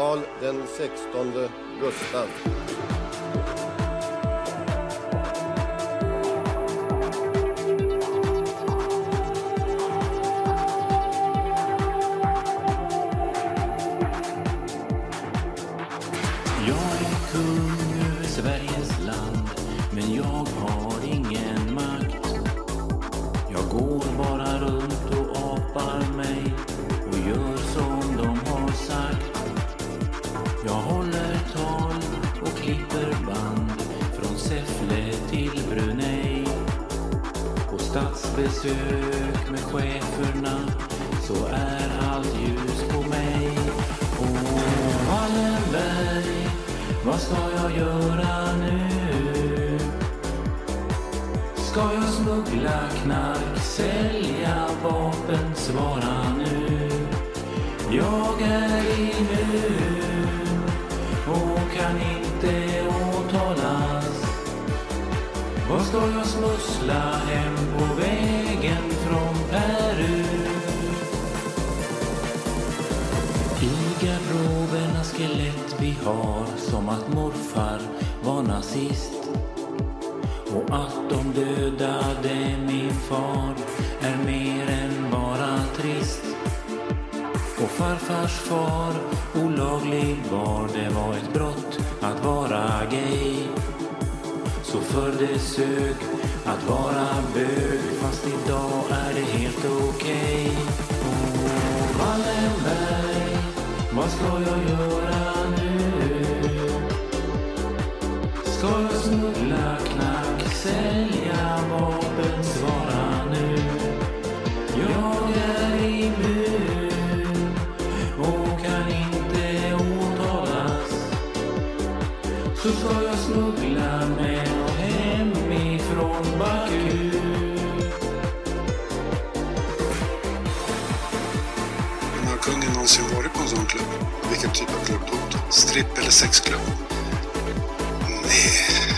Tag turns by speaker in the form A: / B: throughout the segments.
A: Karl den sextonde Gustav.
B: Besök med cheferna så är allt ljus på mig. Åh, Wallenberg, vad ska jag göra nu? Ska jag smuggla knark, sälja vapen, svara nu? Jag är i och kan inte. Vad ska jag smussla hem på vägen från Peru? I garderoberna skelett vi har som att morfar var nazist och att de dödade min far är mer än bara trist. Och farfars far olaglig var, det var ett brott att vara gay. Så för det sög att vara bög fast idag är det helt okej. Åh, Wallenberg, vad ska jag göra nu? Ska jag smuggla knack sälja
C: typ av klubb? Stripp eller sexklubb? Nej.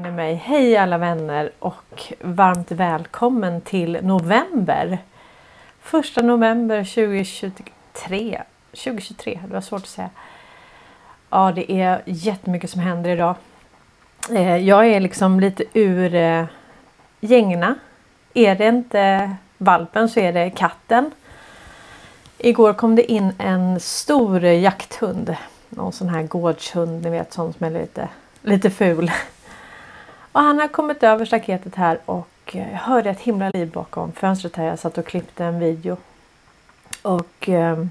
B: Med
D: mig. Hej alla vänner och varmt välkommen till november. Första november 2023. 2023, det var svårt att säga. Ja, det är jättemycket som händer idag. Eh, jag är liksom lite ur eh, gängna. gängorna. Är det inte valpen så är det katten. Igår kom det in en stor jakthund. Någon sån här gårdshund, ni vet sån som är lite, lite ful. Och han har kommit över staketet här och eh, jag hörde ett himla liv bakom fönstret här. Jag satt och klippte en video. Och eh,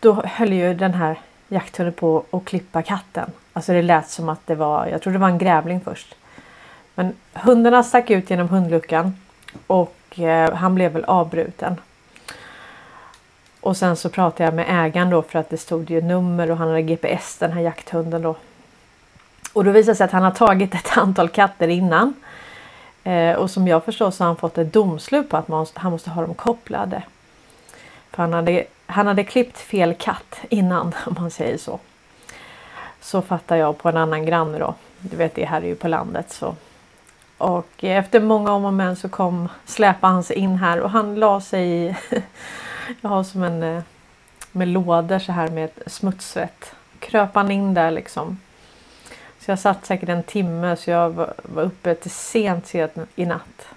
D: då höll ju den här jakthunden på att klippa katten. Alltså det lät som att det var, jag trodde det var en grävling först. Men hundarna stack ut genom hundluckan och eh, han blev väl avbruten. Och sen så pratade jag med ägaren då för att det stod ju nummer och han hade GPS den här jakthunden då. Och då visar det sig att han har tagit ett antal katter innan. Eh, och som jag förstår så har han fått ett domslut på att man, han måste ha dem kopplade. För han hade, han hade klippt fel katt innan om man säger så. Så fattar jag på en annan granne då. Du vet det här är ju på landet så. Och efter många om och men så kom släpade han sig in här och han la sig i Jag har som en eh, med lådor så här med smutsvett. Kröp han in där liksom. Så jag satt säkert en timme så jag var, uppe till sent, sent i natt.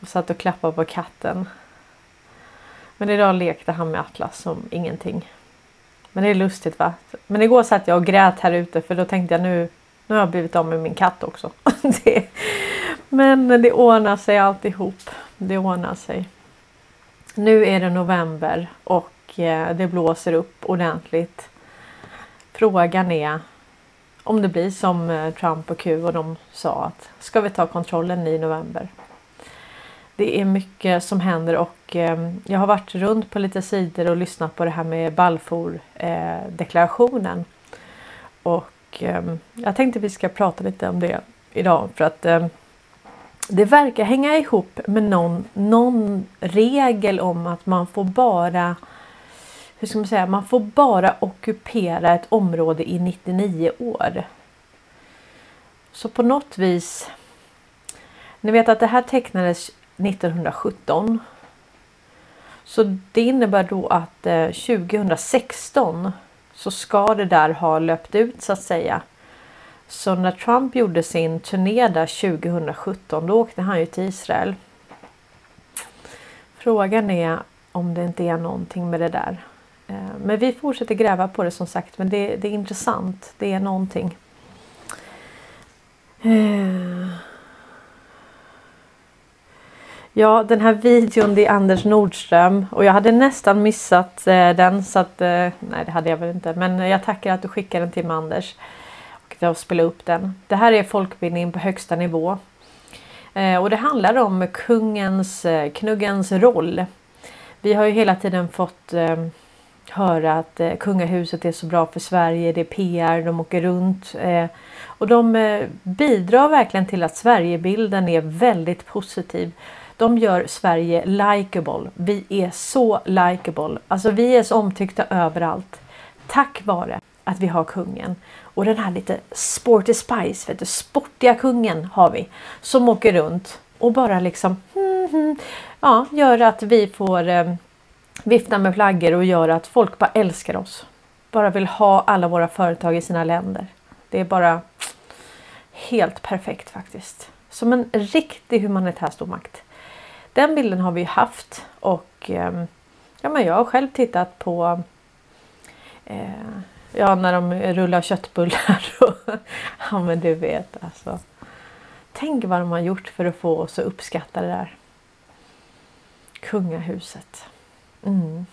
D: Och satt och klappade på katten. Men idag lekte han med Atlas som ingenting. Men det är lustigt va? Men igår satt jag och grät här ute för då tänkte jag nu, nu har jag blivit av med min katt också. det, men det ordnar sig alltihop. Det ordnar sig. Nu är det november och eh, det blåser upp ordentligt. Frågan är om det blir som eh, Trump och Q och de sa att ska vi ta kontrollen i november? Det är mycket som händer och ehm, jag har varit runt på lite sidor och lyssnat på det här med Balfour eh, deklarationen. Och ehm, jag tänkte vi ska prata lite om det idag för att ehm, det verkar hänga ihop med någon, någon regel om att man får bara hur ska man säga, man får bara ockupera ett område i 99 år. Så på något vis. Ni vet att det här tecknades 1917. Så det innebär då att eh, 2016 så ska det där ha löpt ut så att säga. Så när Trump gjorde sin turné där 2017 då åkte han ju till Israel. Frågan är om det inte är någonting med det där. Eh, men vi fortsätter gräva på det som sagt men det, det är intressant. Det är någonting. Eh. Ja, den här videon det är Anders Nordström och jag hade nästan missat eh, den så att nej, det hade jag väl inte. Men jag tackar att du skickade den till mig Anders och att jag spela upp den. Det här är folkbildning på högsta nivå. Och det handlar om kungens, knuggens roll. Vi har ju hela tiden fått eh, höra att eh, kungahuset är så bra för Sverige, det är PR, de åker runt. Eh, och de eh, bidrar verkligen till att Sverigebilden är väldigt positiv. De gör Sverige likeable. Vi är så likeable. Alltså vi är så omtyckta överallt. Tack vare att vi har kungen. Och den här lite sporty spice, vet du, sportiga kungen har vi. Som åker runt och bara liksom hmm, hmm. ja, gör att vi får viftar med flaggor och gör att folk bara älskar oss. Bara vill ha alla våra företag i sina länder. Det är bara helt perfekt faktiskt. Som en riktig humanitär stormakt. Den bilden har vi haft och ehm, ja, men jag har själv tittat på eh, Ja, när de rullar köttbullar. Och, ja, men du vet alltså. Tänk vad de har gjort för att få oss att uppskatta det där. Kungahuset. Mm.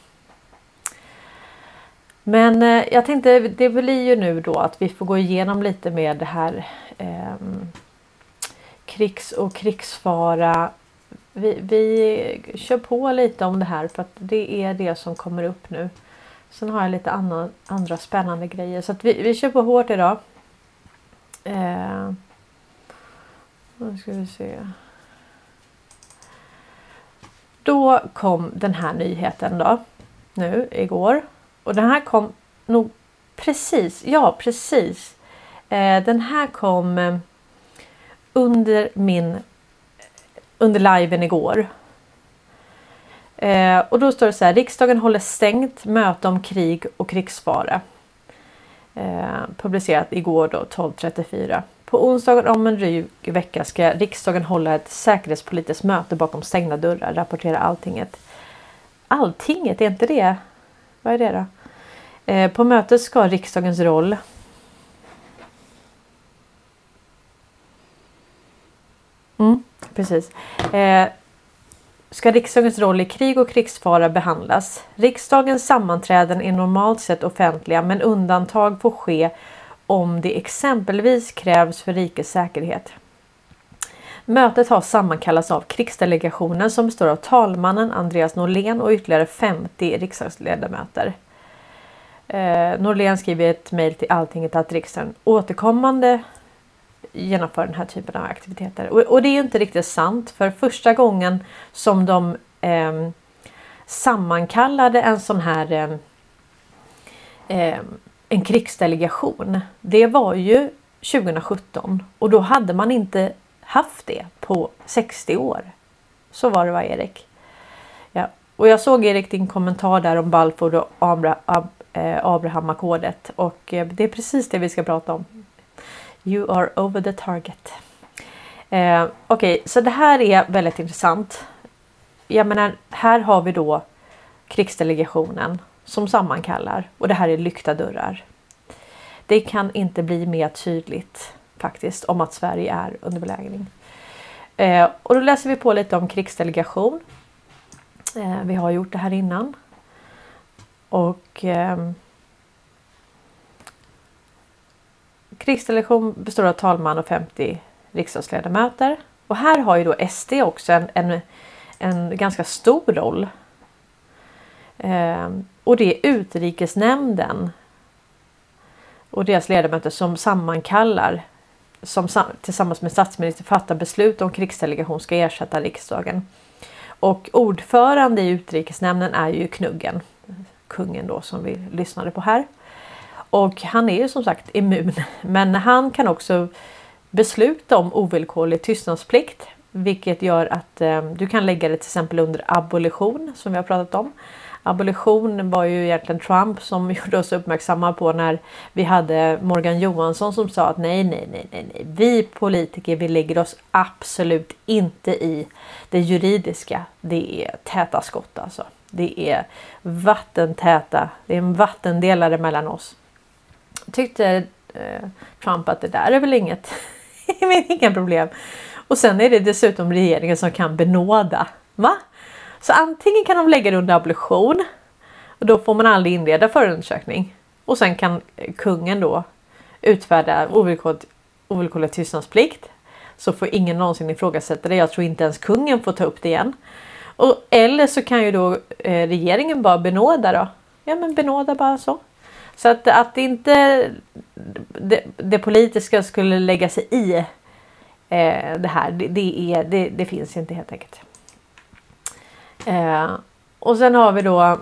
D: Men eh, jag tänkte det blir ju nu då att vi får gå igenom lite med det här eh, krigs och krigsfara. Vi, vi kör på lite om det här för att det är det som kommer upp nu. Sen har jag lite annan, andra spännande grejer så att vi, vi kör på hårt idag. Eh, nu ska vi se. Då kom den här nyheten då. Nu igår. Och den här kom nog precis. Ja precis. Eh, den här kom eh, under min under liven igår. Eh, och då står det så här. Riksdagen håller stängt möte om krig och krigsfara. Eh, publicerat igår då 12.34. På onsdagen om en dryg vecka ska riksdagen hålla ett säkerhetspolitiskt möte bakom stängda dörrar, rapporterar Alltinget. Alltinget, är inte det? Vad är det då? Eh, på mötet ska riksdagens roll Mm, precis. Eh, ska riksdagens roll i krig och krigsfara behandlas. Riksdagens sammanträden är normalt sett offentliga men undantag får ske om det exempelvis krävs för rikets säkerhet. Mötet har sammankallats av krigsdelegationen som består av talmannen Andreas Norlén och ytterligare 50 riksdagsledamöter. Eh, Norlén skriver ett mejl till Alltinget att riksdagen återkommande genomför den här typen av aktiviteter. Och, och det är inte riktigt sant för första gången som de eh, sammankallade en sån här eh, en krigsdelegation. Det var ju 2017 och då hade man inte haft det på 60 år. Så var det va Erik? Ja. Och jag såg Erik din kommentar där om Balfour och Abra, Ab, eh, och eh, det är precis det vi ska prata om. You are over the target. Eh, Okej, okay, så det här är väldigt intressant. Jag menar, här har vi då krigsdelegationen som sammankallar och det här är lyckta dörrar. Det kan inte bli mer tydligt faktiskt om att Sverige är under belägring. Eh, och då läser vi på lite om krigsdelegation. Eh, vi har gjort det här innan. Och eh, Krigsdelegation består av talman och 50 riksdagsledamöter. Och här har ju då SD också en, en, en ganska stor roll. Ehm, och det är utrikesnämnden och deras ledamöter som sammankallar som tillsammans med statsministern fattar beslut om krigsdelegation ska ersätta riksdagen. Och ordförande i utrikesnämnden är ju Knuggen, kungen då som vi lyssnade på här. Och han är ju som sagt immun, men han kan också besluta om ovillkorlig tystnadsplikt, vilket gör att eh, du kan lägga det till exempel under abolition som vi har pratat om. Abolition var ju egentligen Trump som gjorde oss uppmärksamma på när vi hade Morgan Johansson som sa att nej, nej, nej, nej, nej. vi politiker, vi lägger oss absolut inte i det juridiska. Det är täta skott alltså. Det är vattentäta. Det är en vattendelare mellan oss. Tyckte eh, Trump att det där är väl inget, inga problem. Och sen är det dessutom regeringen som kan benåda. Va? Så antingen kan de lägga det under abolition och då får man aldrig inleda förundersökning. Och sen kan eh, kungen då utfärda ovillkorlig tystnadsplikt. Så får ingen någonsin ifrågasätta det. Jag tror inte ens kungen får ta upp det igen. Och, eller så kan ju då eh, regeringen bara benåda då. Ja men benåda bara så. Så att, att inte det, det politiska skulle lägga sig i eh, det här. Det, det, är, det, det finns inte helt enkelt. Eh, och sen har vi då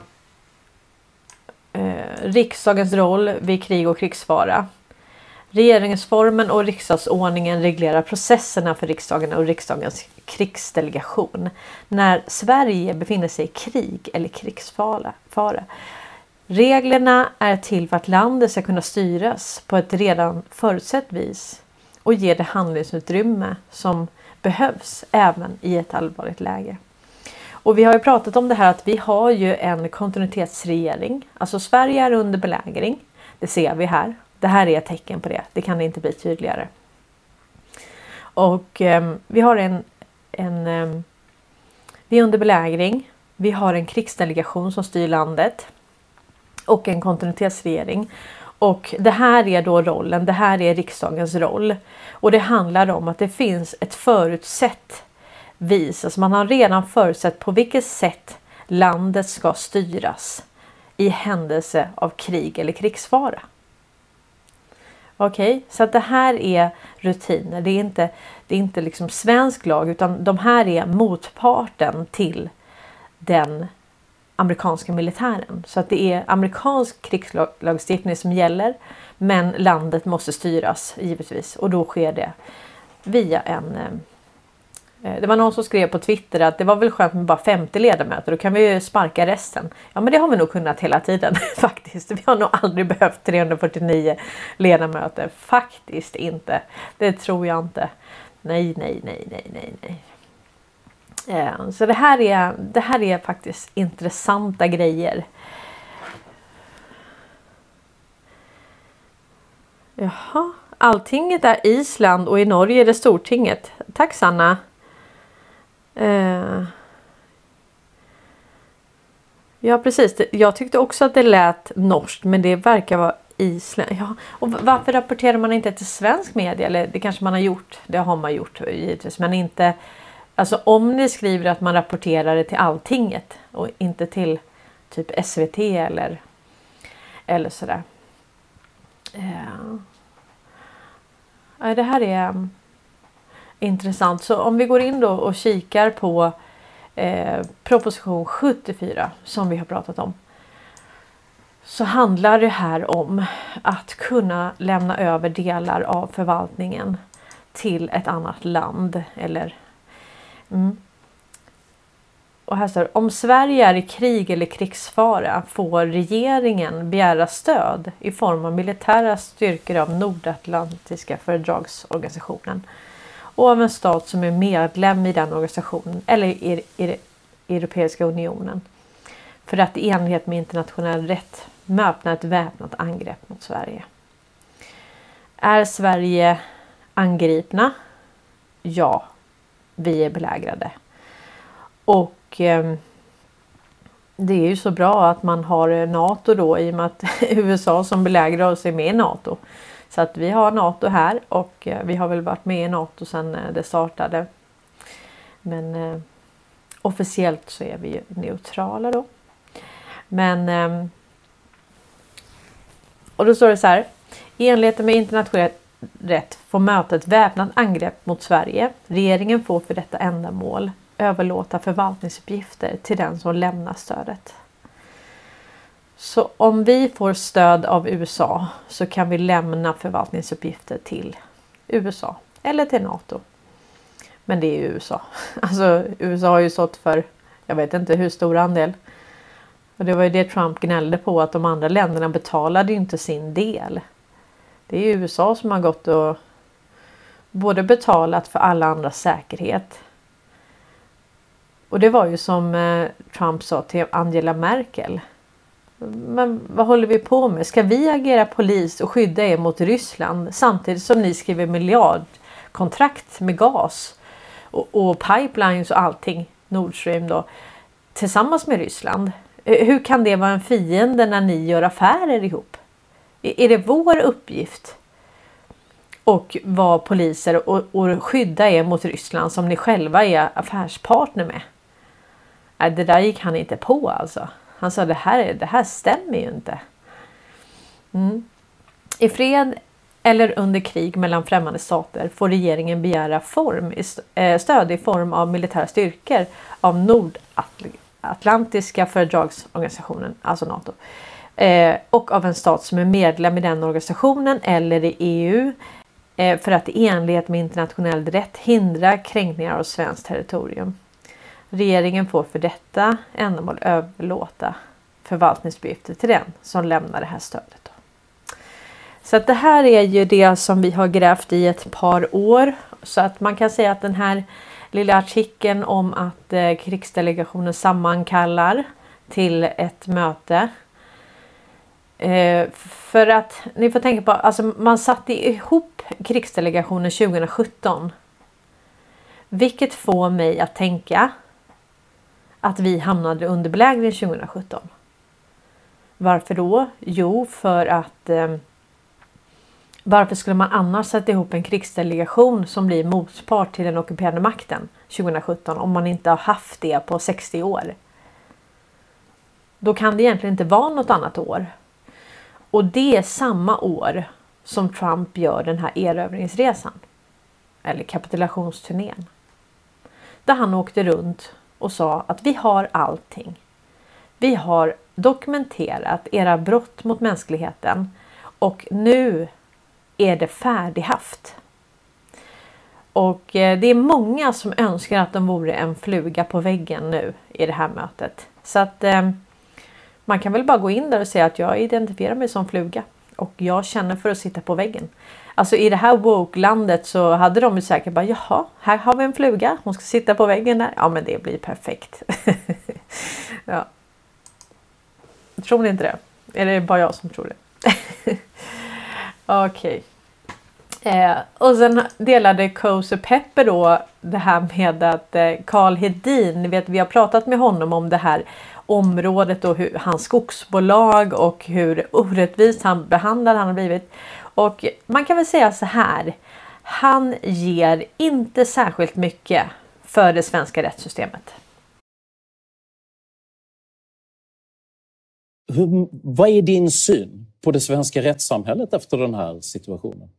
D: eh, riksdagens roll vid krig och krigsfara. Regeringsformen och riksdagsordningen reglerar processerna för riksdagen och riksdagens krigsdelegation när Sverige befinner sig i krig eller krigsfara. Reglerna är till för att landet ska kunna styras på ett redan förutsett vis och ge det handlingsutrymme som behövs även i ett allvarligt läge. Och vi har ju pratat om det här att vi har ju en kontinuitetsregering. Alltså Sverige är under belägring. Det ser vi här. Det här är ett tecken på det. Det kan inte bli tydligare. Och eh, vi har en, en eh, vi är under belägring. Vi har en krigsdelegation som styr landet och en kontinuitetsregering. Och det här är då rollen. Det här är riksdagens roll och det handlar om att det finns ett förutsett vis. Alltså man har redan förutsett på vilket sätt landet ska styras i händelse av krig eller krigsfara. Okej, okay? så att det här är rutiner. Det är inte, det är inte liksom svensk lag utan de här är motparten till den amerikanska militären. Så att det är amerikansk krigslagstiftning som gäller. Men landet måste styras givetvis och då sker det via en eh, Eh, det var någon som skrev på Twitter att det var väl skönt med bara 50 ledamöter. Då kan vi ju sparka resten. Ja, men det har vi nog kunnat hela tiden faktiskt. Vi har nog aldrig behövt 349 ledamöter. Faktiskt inte. Det tror jag inte. Nej, nej, nej, nej, nej, nej. Eh, så det här är, det här är faktiskt intressanta grejer. Jaha, alltinget är Island och i Norge är det Stortinget. Tack Sanna! Eh. Ja precis, jag tyckte också att det lät norskt men det verkar vara Island. Ja. Och varför rapporterar man inte till svensk media? Eller det kanske man har gjort. Det har man gjort givetvis. Men inte. Alltså om ni skriver att man rapporterar det till Alltinget och inte till typ SVT eller eller sådär. Eh, ja. Det här är intressant. Så om vi går in då och kikar på eh, proposition 74 som vi har pratat om. Så handlar det här om att kunna lämna över delar av förvaltningen till ett annat land eller mm. Och här står om Sverige är i krig eller krigsfara får regeringen begära stöd i form av militära styrkor av Nordatlantiska fördragsorganisationen och av en stat som är medlem i den organisationen eller i, i, i Europeiska unionen för att i enlighet med internationell rätt möta ett väpnat angrepp mot Sverige. Är Sverige angripna? Ja, vi är belägrade. Och eh, det är ju så bra att man har NATO då i och med att USA som belägrar oss är med i NATO. Så att vi har NATO här och eh, vi har väl varit med i NATO sedan eh, det startade. Men eh, officiellt så är vi neutrala då. Men eh, och då står det så här. I enlighet med internationell rätt får mötet väpnat angrepp mot Sverige. Regeringen får för detta ändamål överlåta förvaltningsuppgifter till den som lämnar stödet. Så om vi får stöd av USA så kan vi lämna förvaltningsuppgifter till USA eller till NATO. Men det är ju USA. Alltså USA har ju stått för jag vet inte hur stor andel. Och det var ju det Trump gnällde på att de andra länderna betalade inte sin del. Det är ju USA som har gått och både betalat för alla andras säkerhet och det var ju som eh, Trump sa till Angela Merkel. Men vad håller vi på med? Ska vi agera polis och skydda er mot Ryssland samtidigt som ni skriver miljardkontrakt med gas och, och pipelines och allting Nord Stream då tillsammans med Ryssland? Eh, hur kan det vara en fiende när ni gör affärer ihop? Är det vår uppgift och vara poliser och, och skydda er mot Ryssland som ni själva är affärspartner med? Det där gick han inte på alltså. Han sa det här, det här stämmer ju inte. Mm. I fred eller under krig mellan främmande stater får regeringen begära form, eh, stöd i form av militära styrkor av Nordatlantiska fördragsorganisationen, alltså NATO. Eh, och av en stat som är medlem i den organisationen eller i EU eh, för att i enlighet med internationell rätt hindra kränkningar av svenskt territorium. Regeringen får för detta ändamål överlåta förvaltningsuppgifter till den som lämnar det här stödet. Så att det här är ju det som vi har grävt i ett par år. Så att man kan säga att den här lilla artikeln om att eh, krigsdelegationen sammankallar till ett möte. Eh, för att ni får tänka på, alltså man satte ihop krigsdelegationen 2017. Vilket får mig att tänka att vi hamnade under belägring 2017. Varför då? Jo, för att eh, varför skulle man annars sätta ihop en krigsdelegation som blir motpart till den ockuperande makten 2017 om man inte har haft det på 60 år? Då kan det egentligen inte vara något annat år. Och det är samma år som Trump gör den här erövringsresan. Eller kapitulationsturnén. Där han åkte runt och sa att vi har allting. Vi har dokumenterat era brott mot mänskligheten och nu är det färdighaft. Och eh, det är många som önskar att de vore en fluga på väggen nu i det här mötet. Så att eh, man kan väl bara gå in där och säga att jag identifierar mig som fluga och jag känner för att sitta på väggen. Alltså i det här woke-landet så hade de ju säkert bara jaha, här har vi en fluga. Hon ska sitta på väggen där. Ja, men det blir perfekt. ja. Tror ni inte det? Eller är det bara jag som tror det? Okej. Okay. Eh, och sen delade Kose Pepper då det här med att eh, Carl Hedin, ni vet vi har pratat med honom om det här området och hur hans skogsbolag och hur orättvist han behandlad han har blivit. Och man kan väl säga så här. Han ger inte särskilt mycket för det svenska rättssystemet.
E: Hur, vad är din syn på det svenska rättssamhället efter den här situationen?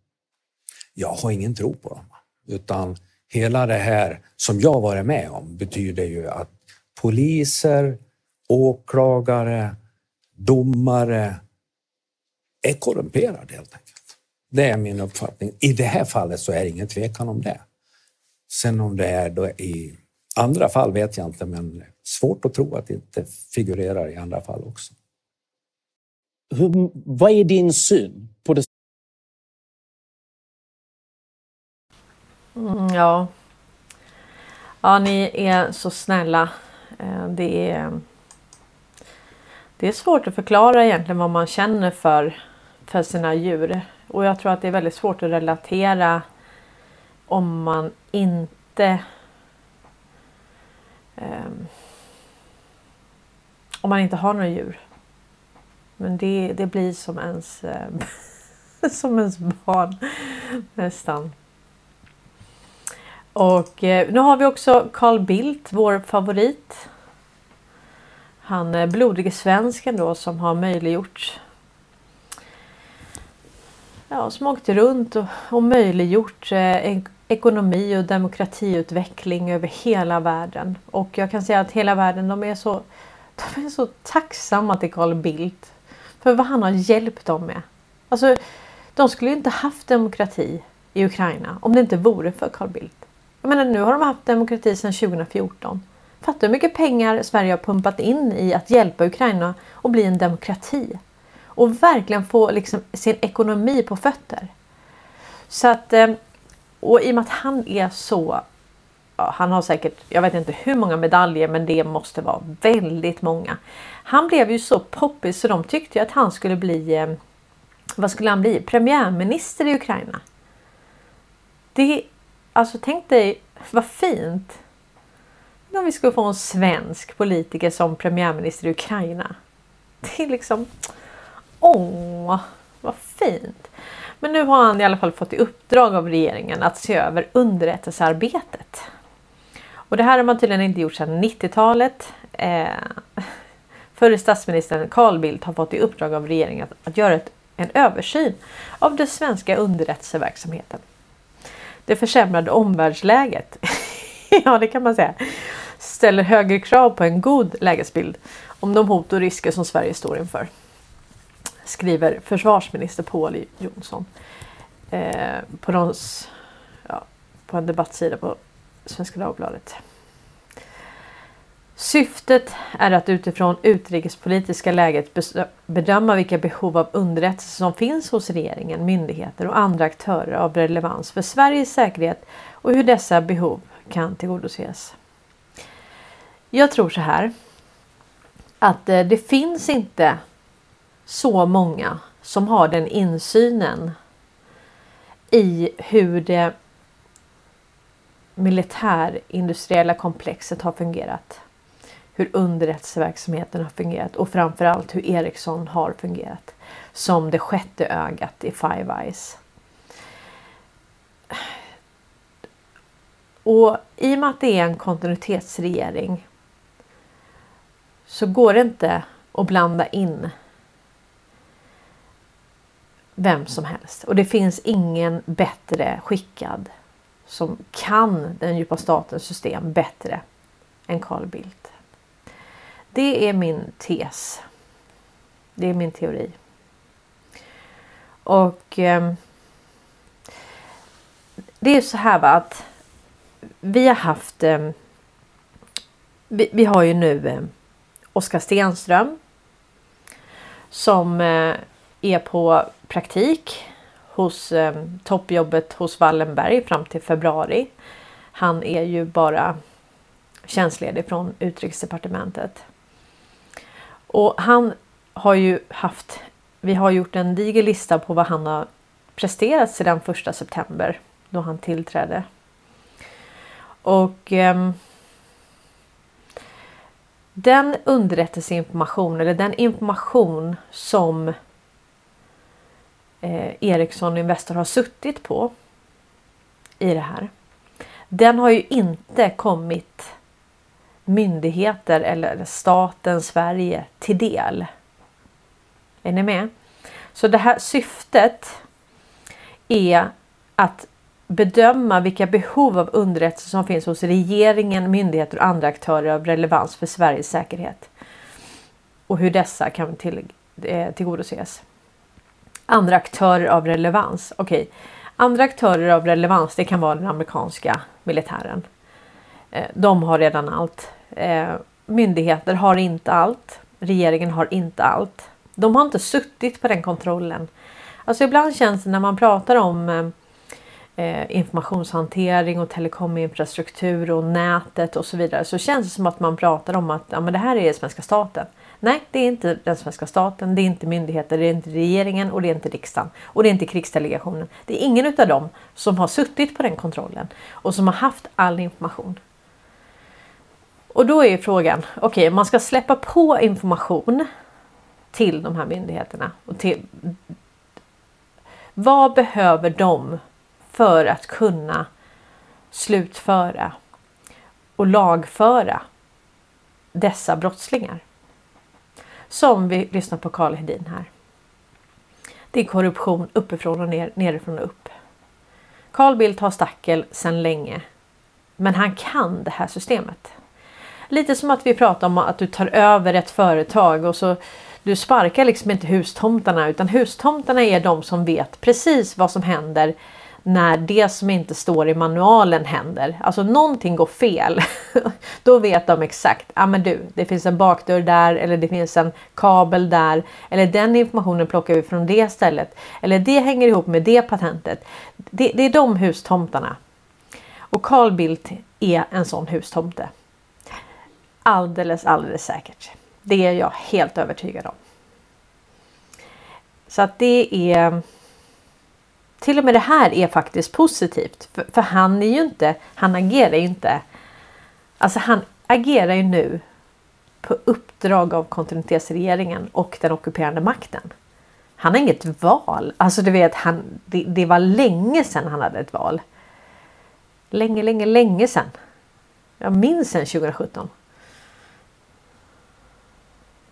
F: Jag har ingen tro på dem. Utan hela det här som jag varit med om betyder ju att poliser, åklagare, domare är korrumperade helt enkelt. Det är min uppfattning. I det här fallet så är det ingen tvekan om det. Sen om det är då i andra fall vet jag inte, men svårt att tro att det inte figurerar i andra fall också.
E: Hur, vad är din syn på det?
D: Mm, ja. Ja, ni är så snälla. Eh, det är, det är svårt att förklara egentligen vad man känner för, för sina djur. Och jag tror att det är väldigt svårt att relatera om man inte um, om man inte har några djur. Men det, det blir som ens, eh, som ens barn nästan. Och eh, nu har vi också Carl Bildt, vår favorit. Han är blodige svensken då som har möjliggjort ja, som åkt runt och, och möjliggjort eh, ekonomi och demokratiutveckling över hela världen. Och jag kan säga att hela världen de är så, de är så tacksamma till Carl Bildt för vad han har hjälpt dem med. Alltså, de skulle inte haft demokrati i Ukraina om det inte vore för Carl Bildt. Jag menar nu har de haft demokrati sedan 2014. Fattar hur mycket pengar Sverige har pumpat in i att hjälpa Ukraina att bli en demokrati. Och verkligen få liksom sin ekonomi på fötter. Så att, eh, och i och med att han är så Ja, han har säkert, jag vet inte hur många medaljer men det måste vara väldigt många. Han blev ju så poppis så de tyckte att han skulle bli, eh, vad skulle han bli? Premiärminister i Ukraina. Det, alltså tänk dig vad fint. Om vi skulle få en svensk politiker som premiärminister i Ukraina. Det är liksom, åh vad fint. Men nu har han i alla fall fått i uppdrag av regeringen att se över underrättelsearbetet. Och det här har man tydligen inte gjort sedan 90-talet. Eh, Förre statsministern Carl Bildt har fått i uppdrag av regeringen att, att göra ett, en översyn av den svenska underrättelseverksamheten. Det försämrade omvärldsläget, ja det kan man säga, ställer högre krav på en god lägesbild om de hot och risker som Sverige står inför. Skriver försvarsminister Pål Jonsson eh, på, någons, ja, på en debattsida på Svenska Dagbladet. Syftet är att utifrån utrikespolitiska läget bedöma vilka behov av underrättelse som finns hos regeringen, myndigheter och andra aktörer av relevans för Sveriges säkerhet och hur dessa behov kan tillgodoses. Jag tror så här att eh, det finns inte så många som har den insynen i hur det militärindustriella komplexet har fungerat hur underrättelseverksamheten har fungerat och framförallt hur Ericsson har fungerat som det sjätte ögat i Five Eyes. Och i och med att det är en kontinuitetsregering så går det inte att blanda in vem som helst och det finns ingen bättre skickad som kan den djupa statens system bättre än Carl Bildt. Det är min tes. Det är min teori. Och eh, det är så här va att vi har haft eh, vi, vi, har ju nu eh, Oskar Stenström som eh, är på praktik hos eh, toppjobbet hos Wallenberg fram till februari. Han är ju bara tjänstledig från utrikesdepartementet. Och han har ju haft, vi har gjort en diger lista på vad han har presterat sedan 1 september då han tillträdde. Och eh, den underrättelseinformation eller den information som eh, Ericsson Investor har suttit på i det här. Den har ju inte kommit myndigheter eller staten Sverige till del. Är ni med? Så det här syftet är att bedöma vilka behov av underrättelse som finns hos regeringen, myndigheter och andra aktörer av relevans för Sveriges säkerhet. Och hur dessa kan till, eh, tillgodoses. Andra aktörer av relevans. Okej, okay. andra aktörer av relevans. Det kan vara den amerikanska militären. Eh, de har redan allt. Eh, myndigheter har inte allt. Regeringen har inte allt. De har inte suttit på den kontrollen. Alltså ibland känns det när man pratar om eh, informationshantering och telekominfrastruktur och nätet och så vidare så känns det som att man pratar om att ja, men det här är svenska staten. Nej, det är inte den svenska staten, det är inte myndigheter, det är inte regeringen och det är inte riksdagen och det är inte krigsdelegationen. Det är ingen av dem som har suttit på den kontrollen och som har haft all information. Och då är frågan, okej, okay, man ska släppa på information till de här myndigheterna och till vad behöver de för att kunna slutföra och lagföra dessa brottslingar? Som vi lyssnar på Karl Hedin här. Det är korruption uppifrån och ner, nerifrån och upp. Carl Bildt har stackel sedan länge. Men han kan det här systemet. Lite som att vi pratar om att du tar över ett företag och så du sparkar liksom inte hustomtarna utan hustomtarna är de som vet precis vad som händer när det som inte står i manualen händer. Alltså någonting går fel. Då vet de exakt. Ja ah, men du, det finns en bakdörr där eller det finns en kabel där. Eller den informationen plockar vi från det stället. Eller det hänger ihop med det patentet. Det, det är de hustomtarna. Och Carl Bildt är en sån hustomte. Alldeles, alldeles säkert. Det är jag helt övertygad om. Så att det är till och med det här är faktiskt positivt. För, för, han är ju inte, han agerar ju inte. Alltså han agerar ju nu på uppdrag av kontinuitetsregeringen och den ockuperande makten. Han har inget val. Alltså du vet, han, det, det var länge sedan han hade ett val. Länge, länge, länge sedan. Jag minns sedan 2017.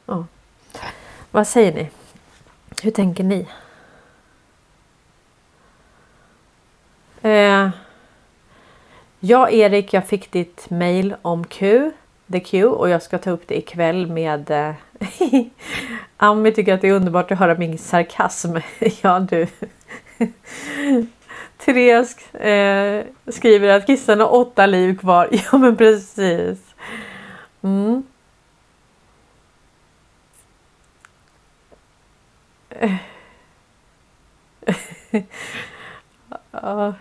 D: Ja. Vad säger ni? Hur tänker ni? Eh, ja, Erik, jag fick ditt mail om Q, The Q och jag ska ta upp det ikväll med eh, Ami tycker att det är underbart att höra min sarkasm. ja, du. Therese eh, skriver att kissen har åtta liv kvar. Ja, men precis. Mm. uh.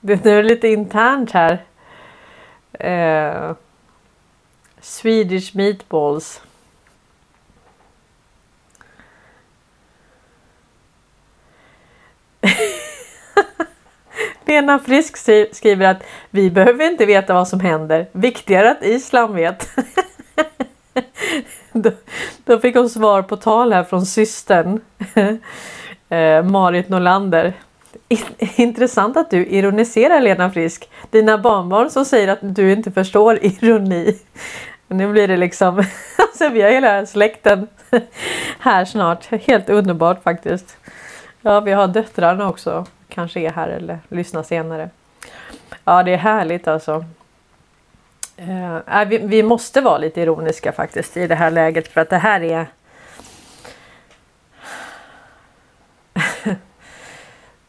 D: Det är lite internt här. Eh, Swedish meatballs. Lena Frisk skriver att vi behöver inte veta vad som händer. Viktigare att Island vet. då, då, fick hon svar på tal här från systern eh, Marit Norlander. Intressant att du ironiserar Lena Frisk. Dina barnbarn som säger att du inte förstår ironi. Nu blir det liksom, alltså vi har hela släkten här snart. Helt underbart faktiskt. Ja, vi har döttrarna också. Kanske är här eller lyssnar senare. Ja, det är härligt alltså. Uh, vi, vi måste vara lite ironiska faktiskt i det här läget för att det här är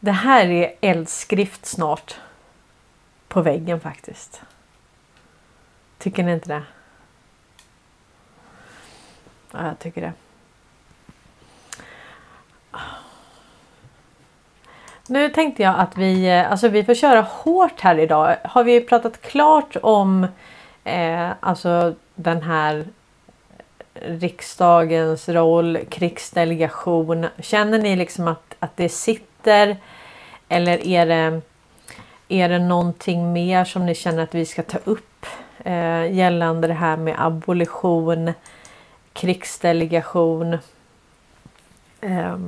D: Det här är eldskrift snart. På väggen faktiskt. Tycker ni inte det? Ja, jag tycker det. Nu tänkte jag att vi, eh, alltså vi får köra hårt här idag. Har vi pratat klart om eh, alltså den här riksdagens roll, krigsdelegation. Känner ni liksom att, att det sitter eller är det, är det någonting mer som ni känner att vi ska ta upp eh, gällande det här med abolition, krigsdelegation, eh,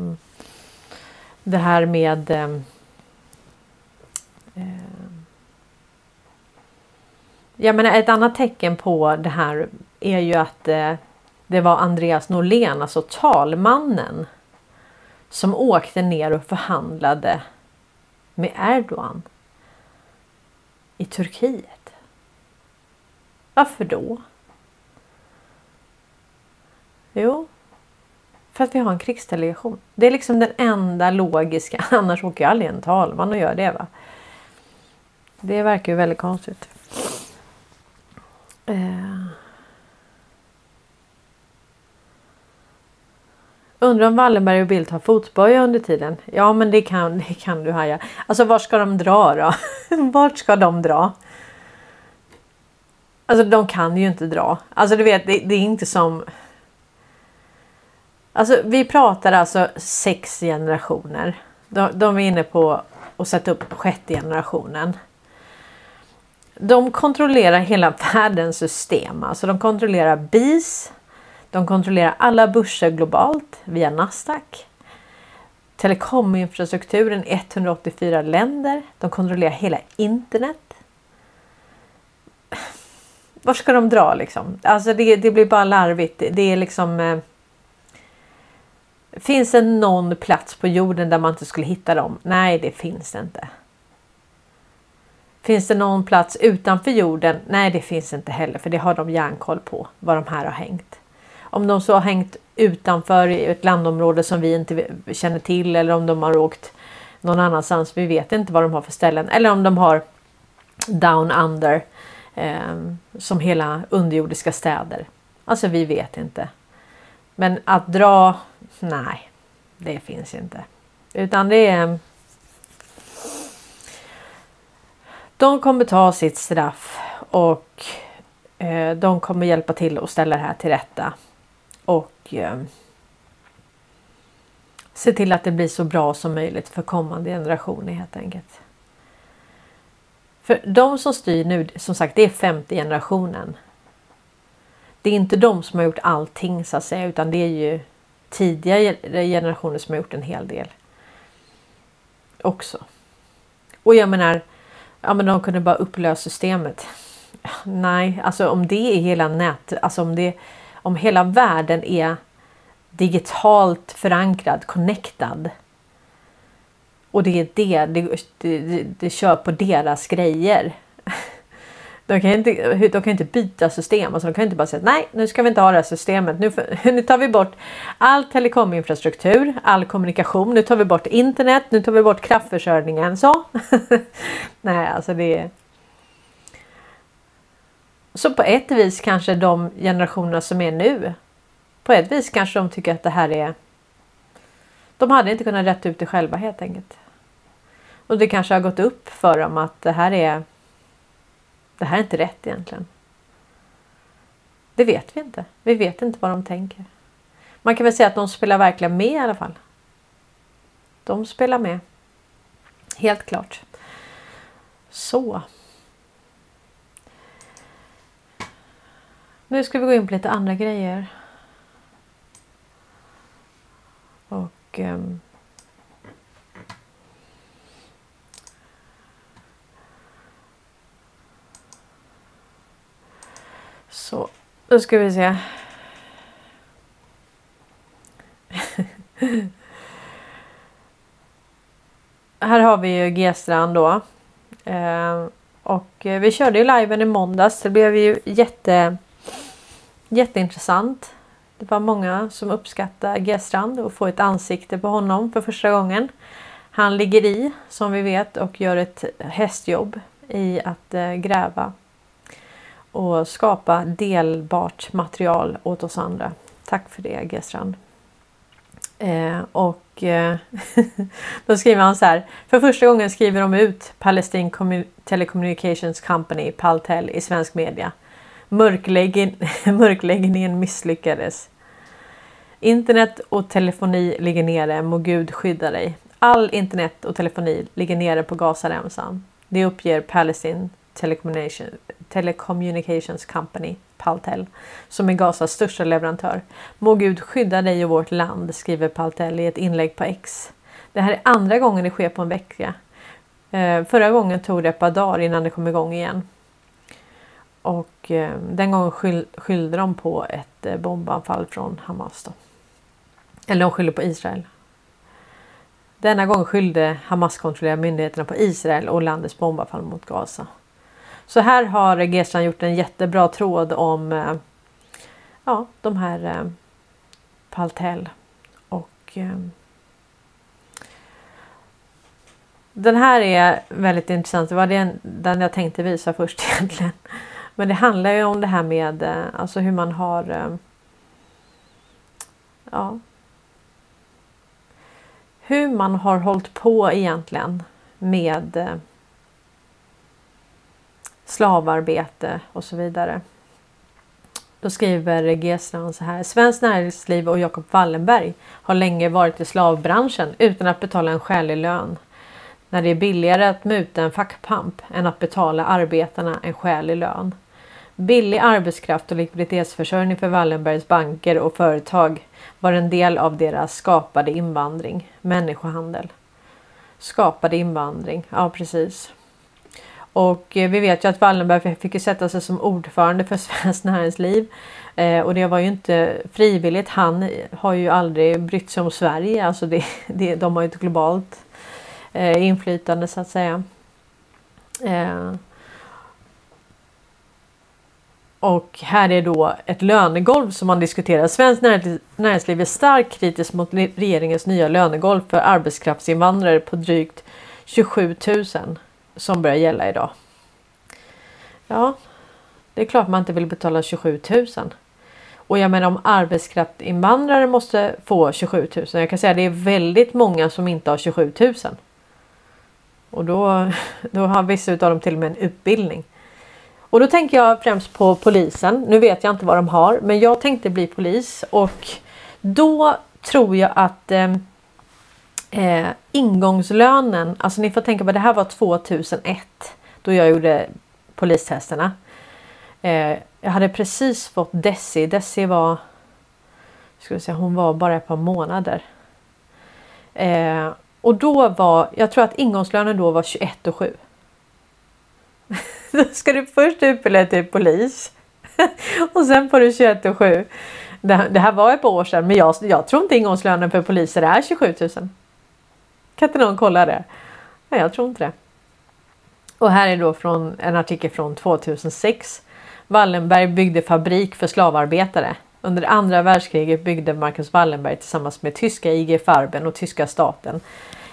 D: det här med ehm, eh, Jag menar ett annat tecken på det här är ju att eh, det var Andreas Norlén, alltså talmannen, som åkte ner och förhandlade med Erdogan i Turkiet. Varför då? Jo, för att vi har en krigsdelegation. Det är liksom den enda logiska. Annars åker ju aldrig en talman och gör det. va. Det verkar ju väldigt konstigt. Eh. Undrar om Wallenberg och Bildt har fotboja under tiden? Ja, men det kan, det kan du haja. Alltså, vart ska de dra då? Vart ska de dra? Alltså, de kan ju inte dra. Alltså, du vet, det, det är inte som... Alltså, vi pratar alltså sex generationer. De, de är inne på att sätta upp sjätte generationen. De kontrollerar hela världens system. Alltså de kontrollerar BIS. De kontrollerar alla börser globalt via Nasdaq. Telekominfrastrukturen i 184 länder. De kontrollerar hela internet. Var ska de dra liksom? Alltså det, det blir bara larvigt. Det är liksom... Eh, finns det någon plats på jorden där man inte skulle hitta dem? Nej, det finns det inte. Finns det någon plats utanför jorden? Nej, det finns inte heller för det har de järnkoll på var de här har hängt. Om de så har hängt utanför i ett landområde som vi inte känner till eller om de har åkt någon annanstans. Vi vet inte vad de har för ställen eller om de har down under eh, som hela underjordiska städer. Alltså, vi vet inte. Men att dra? Nej, det finns inte. Utan det är De kommer ta sitt straff och eh, de kommer hjälpa till och ställa det här till rätta. Och eh, se till att det blir så bra som möjligt för kommande generationer helt enkelt. För de som styr nu, som sagt, det är femte generationen. Det är inte de som har gjort allting så att säga, utan det är ju tidigare generationer som har gjort en hel del. Också. Och jag menar, ja men de kunde bara upplösa systemet. Nej, alltså om det är hela nät, alltså om det om hela världen är digitalt förankrad, connectad. Och det är det, det, det, det kör på deras grejer. De kan, inte, de kan inte byta system. Alltså de kan inte bara säga nej, nu ska vi inte ha det här systemet. Nu, nu tar vi bort all telekominfrastruktur, all kommunikation. Nu tar vi bort internet. Nu tar vi bort kraftförsörjningen. Så. nej, alltså det är. Så på ett vis kanske de generationerna som är nu. På ett vis kanske de tycker att det här är. De hade inte kunnat rätta ut det själva helt enkelt. Och det kanske har gått upp för dem att det här är det här är inte rätt egentligen. Det vet vi inte. Vi vet inte vad de tänker. Man kan väl säga att de spelar verkligen med i alla fall. De spelar med. Helt klart. Så. Nu ska vi gå in på lite andra grejer. Och... Eh, Så, då ska vi se. Här har vi ju G-strand då. Ehm, eh, och vi körde ju liven i måndags. Det blev ju jätte, jätteintressant. Det var många som uppskattade G-strand och få ett ansikte på honom för första gången. Han ligger i som vi vet och gör ett hästjobb i att eh, gräva och skapa delbart material åt oss andra. Tack för det G-strand. Eh, och eh, då skriver han så här. För första gången skriver de ut Palestine Commun Telecommunications Company, Paltel, i svensk media. Mörkläggen, mörkläggningen misslyckades. Internet och telefoni ligger nere, må Gud skydda dig. All internet och telefoni ligger nere på Gazaremsan. Det uppger Palestine Telecommunication, Telecommunications Company, Paltel, som är Gazas största leverantör. Må Gud skydda dig och vårt land, skriver Paltel i ett inlägg på X. Det här är andra gången det sker på en vecka. Eh, förra gången tog det ett par dagar innan det kom igång igen. Och eh, den gången skyll, skyllde de på ett eh, bombanfall från Hamas. Då. Eller de skyllde på Israel. Denna gång skyllde Hamas-kontrollerade myndigheterna på Israel och landets bombanfall mot Gaza. Så här har Gesran gjort en jättebra tråd om eh, ja, de här eh, Paltel. Och eh, den här är väldigt intressant. Det var den, den jag tänkte visa först egentligen. Men det handlar ju om det här med eh, alltså hur man har eh, ja, hur man har hållit på egentligen med eh, slavarbete och så vidare. Då skriver Gesstrand så här. Svenskt näringsliv och Jacob Wallenberg har länge varit i slavbranschen utan att betala en skälig lön. När det är billigare att muta en fackpamp än att betala arbetarna en skälig lön. Billig arbetskraft och likviditetsförsörjning för Wallenbergs banker och företag var en del av deras skapade invandring, människohandel. Skapade invandring, ja precis. Och eh, vi vet ju att Wallenberg fick sätta sig som ordförande för Svenskt Näringsliv. Eh, och det var ju inte frivilligt. Han har ju aldrig brytt sig om Sverige. Alltså det, det, de har ju ett globalt eh, inflytande så att säga. Eh, och här är då ett lönegolv som man diskuterar. Svenskt näringsliv är starkt kritiskt mot regeringens nya lönegolv för arbetskraftsinvandrare på drygt 27 000 som börjar gälla idag. Ja, det är klart man inte vill betala 27 000. Och jag menar om arbetskraftsinvandrare måste få 27 000. Jag kan säga att det är väldigt många som inte har 27 000. Och då, då har vissa av dem till och med en utbildning. Och då tänker jag främst på polisen. Nu vet jag inte vad de har, men jag tänkte bli polis och då tror jag att eh, eh, ingångslönen, alltså ni får tänka på det här var 2001 då jag gjorde polistesterna. Eh, jag hade precis fått Desi. Desi var, ska säga, hon var bara ett par månader. Eh, och då var, jag tror att ingångslönen då var 21 och 7. Då ska du först utbilda dig till polis och sen får du 21 och 7. Det, det här var ett par år sedan men jag, jag tror inte ingångslönen för poliser är 27 000. Kan inte någon kolla det? Nej, jag tror inte det. Och här är då från en artikel från 2006. Wallenberg byggde fabrik för slavarbetare. Under andra världskriget byggde Marcus Wallenberg tillsammans med tyska IG Farben och tyska staten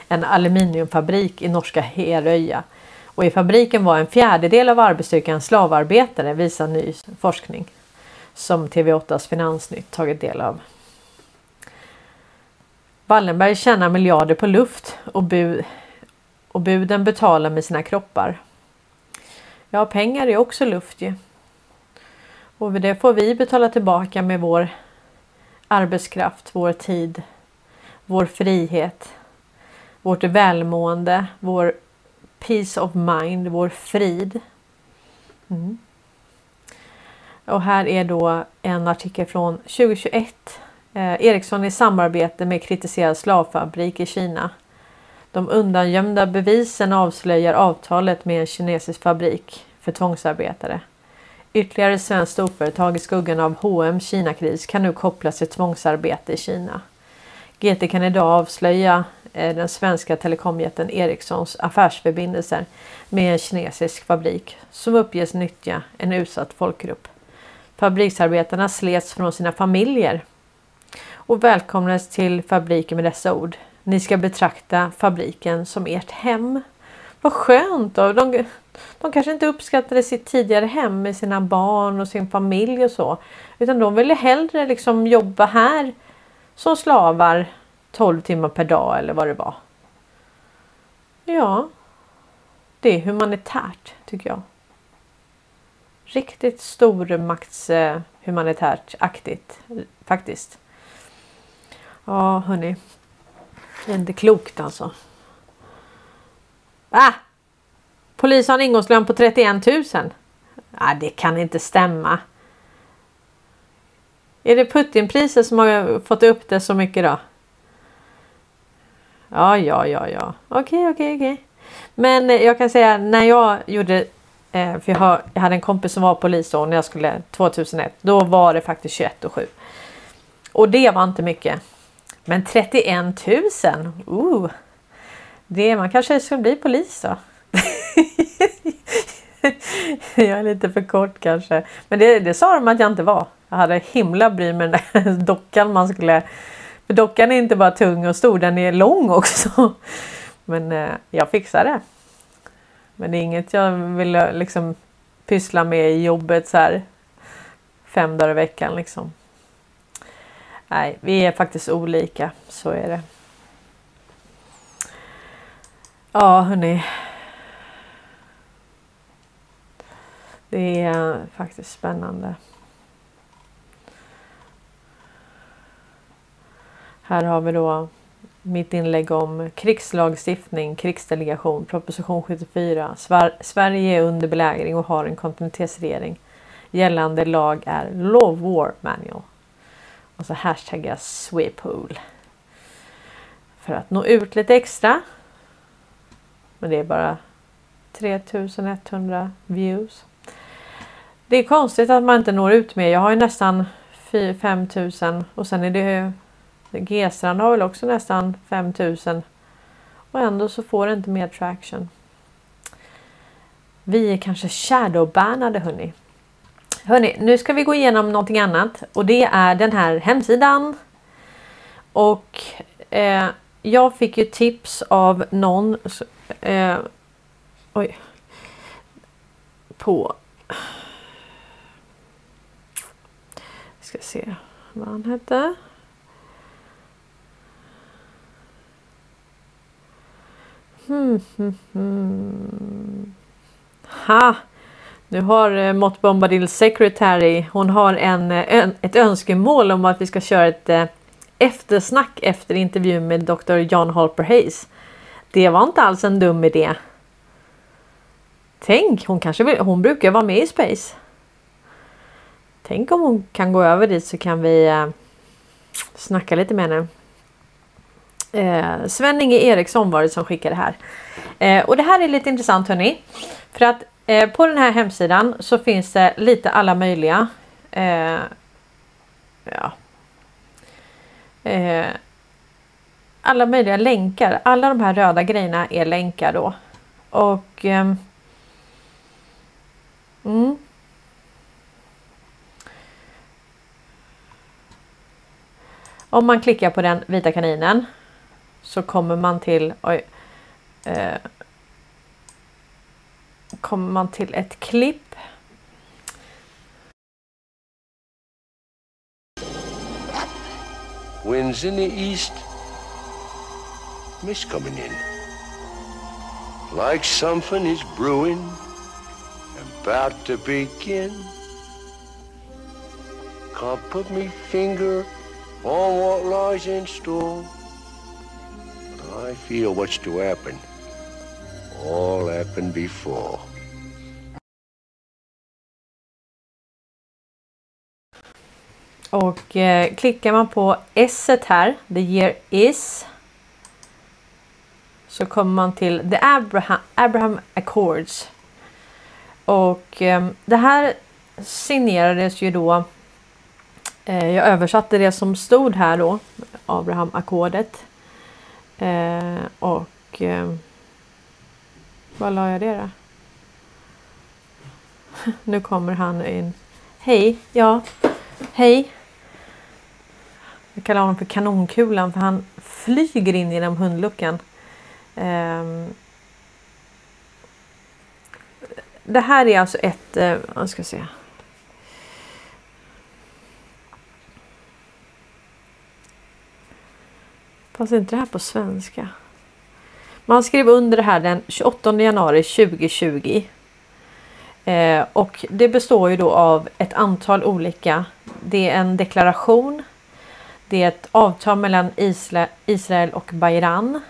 D: en aluminiumfabrik i norska Heröja och i fabriken var en fjärdedel av arbetsstyrkan slavarbetare visar ny forskning som TV8s Finansnytt tagit del av. Wallenberg tjänar miljarder på luft och, bu och buden betalar med sina kroppar. Ja, pengar är också luft ju. Och det får vi betala tillbaka med vår arbetskraft, vår tid, vår frihet, vårt välmående, vår peace of mind, vår frid. Mm. Och här är då en artikel från 2021. Eh, Ericsson i samarbete med kritiserad slavfabrik i Kina. De undangömda bevisen avslöjar avtalet med en kinesisk fabrik för tvångsarbetare. Ytterligare svenskt storföretag i skuggan av H&M Kina-kris kan nu kopplas till tvångsarbete i Kina. GT kan idag avslöja Eh, den svenska telekomjätten Ericssons affärsförbindelser med en kinesisk fabrik som uppges nyttja en utsatt folkgrupp. Fabriksarbetarna slets från sina familjer och välkomnades till fabriken med dessa ord. Ni ska betrakta fabriken som ert hem. Vad skönt! Då. De, de kanske inte uppskattade sitt tidigare hem med sina barn och sin familj och så. Utan de ville hellre liksom jobba här som slavar 12 timmar per dag eller vad det var. Ja, det är humanitärt tycker jag. Riktigt stormakts eh, humanitärt aktigt faktiskt. Ja hörni. Det är inte klokt alltså. Va? Polis har en ingångslön på 31 000. Ah, det kan inte stämma. Är det Putinpriset som har fått upp det så mycket då? Ja, ja, ja, ja. Okej, okej, okej. Men jag kan säga när jag gjorde eh, för jag, har, jag hade en kompis som var polis då när jag skulle 2001. Då var det faktiskt 21 och 7. Och det var inte mycket. Men 31 000! Uh, det, man kanske ska bli polis då. jag är lite för kort kanske. Men det, det sa de att jag inte var. Jag hade himla bry med den där dockan man skulle... För dockan är inte bara tung och stor, den är lång också. Men eh, jag fixar det. Men det är inget jag vill eh, liksom pyssla med i jobbet så här fem dagar i veckan liksom. Nej, vi är faktiskt olika. Så är det. Ja, hörni. Det är faktiskt spännande. Här har vi då mitt inlägg om krigslagstiftning, krigsdelegation, proposition 74. Sverige är under belägring och har en kontinuitetsregering. Gällande lag är Law War Manual. Och så hashtaggar Swepol. För att nå ut lite extra. Men det är bara 3100 views. Det är konstigt att man inte når ut mer. Jag har ju nästan 5000 och sen är det G-strand har väl också nästan 5000 och ändå så får det inte mer traction. Vi är kanske shadowbannade hörni. Hörni, nu ska vi gå igenom någonting annat och det är den här hemsidan. Och eh, jag fick ju tips av någon eh, oj, på ska se vad han hette. Hmm, hmm, hmm. Ha! Nu har eh, Mott Bombadil Secretary, hon har en, eh, en, ett önskemål om att vi ska köra ett eh, eftersnack efter intervjun med Dr. John Halper Hayes. Det var inte alls en dum idé. Tänk, hon kanske vill, hon brukar vara med i Space. Tänk om hon kan gå över dit så kan vi eh, snacka lite med henne. Eh, Sven-Inge Eriksson var det som skickade det här. Eh, och det här är lite intressant hörni. För att eh, på den här hemsidan så finns det lite alla möjliga. Eh, ja. Eh, alla möjliga länkar. Alla de här röda grejerna är länkar då. Och ehm, mm. Om man klickar på den vita kaninen så kommer man till oj, eh, kommer man till ett klipp.
G: Winds in the east, mist coming in. Like something is brewing, about to begin. Can't put me finger on what lies in store. I feel what's to happen. All happened before.
D: Och eh, klickar man på S här, the year is. Så kommer man till the Abraham, Abraham Accords. Och eh, det här signerades ju då. Eh, jag översatte det som stod här då. Abraham-ackordet. Eh, och eh, var la jag det då? nu kommer han in. Hej, ja, hej. Jag kallar honom för kanonkulan för han flyger in genom hundluckan. Eh, det här är alltså ett, eh, jag ska se. Fanns inte det här på svenska? Man skrev under det här den 28 januari 2020. Eh, och det består ju då av ett antal olika. Det är en deklaration. Det är ett avtal mellan Israel och Bahrain.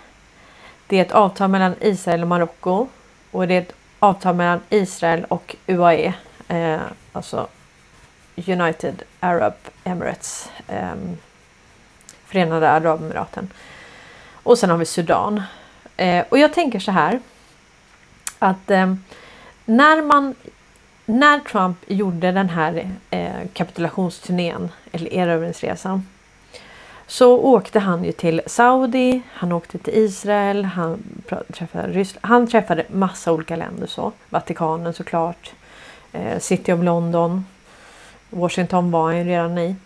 D: Det är ett avtal mellan Israel och Marocko. Och det är ett avtal mellan Israel och UAE. Eh, alltså United Arab Emirates. Eh, Förenade Arabemiraten. Och sen har vi Sudan. Eh, och jag tänker så här. Att eh, när man när Trump gjorde den här eh, kapitulationsturnén eller erövringsresan så åkte han ju till Saudi, han åkte till Israel, han träffade Ryssland, han träffade massa olika länder så. Vatikanen såklart, eh, City of London, Washington var han ju redan i.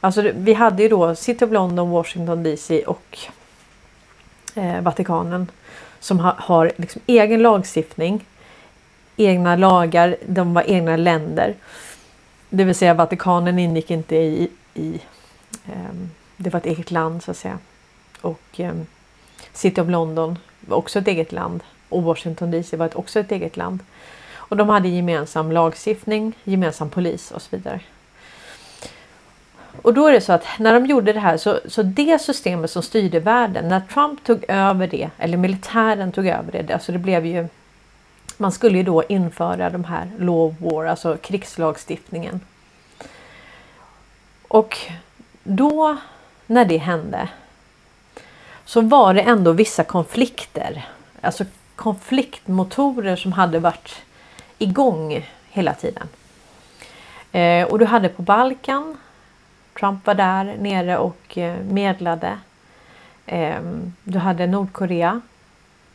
D: Alltså vi hade ju då City of London, Washington DC och eh, Vatikanen som ha, har liksom egen lagstiftning, egna lagar, de var egna länder. Det vill säga Vatikanen ingick inte i, i eh, det var ett eget land så att säga. Och eh, City of London var också ett eget land och Washington DC var också ett eget land. Och de hade gemensam lagstiftning, gemensam polis och så vidare. Och då är det så att när de gjorde det här så, så det systemet som styrde världen, när Trump tog över det, eller militären tog över det, alltså det blev ju man skulle ju då införa de här law of war, alltså krigslagstiftningen. Och då när det hände så var det ändå vissa konflikter, alltså konfliktmotorer som hade varit igång hela tiden. Eh, och du hade på Balkan Trump var där nere och eh, medlade. Ehm, du hade Nordkorea.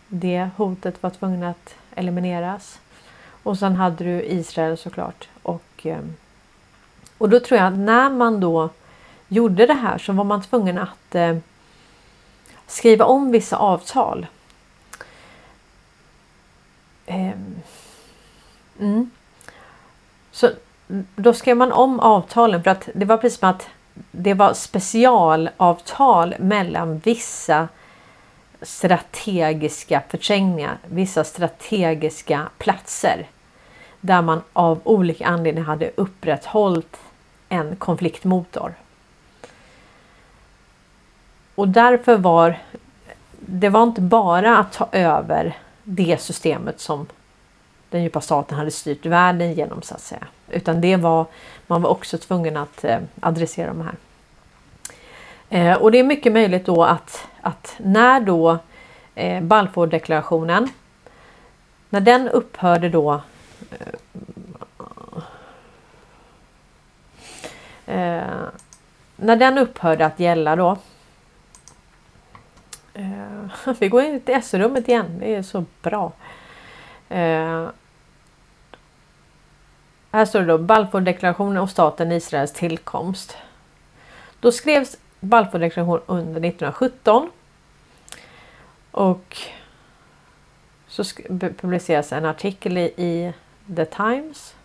D: Det hotet var tvungna att elimineras. Och sen hade du Israel såklart. Och, ehm, och då tror jag att när man då gjorde det här så var man tvungen att eh, skriva om vissa avtal. Ehm, mm. Så mm, då skrev man om avtalen för att det var precis som att det var specialavtal mellan vissa strategiska förträngningar, vissa strategiska platser där man av olika anledningar hade upprätthållit en konfliktmotor. Och därför var det var inte bara att ta över det systemet som den djupa staten hade styrt världen genom så att säga. Utan det var, man var också tvungen att eh, adressera de här. Eh, och det är mycket möjligt då att, att när då eh, Balfourdeklarationen, när den upphörde då eh, eh när den upphörde att gälla då. Eh, vi går in till S-rummet igen, det är så bra. Eh, här står det då Balfourdeklarationen och staten Israels tillkomst. Då skrevs Balfourdeklarationen under 1917. Och så publiceras en artikel i The Times.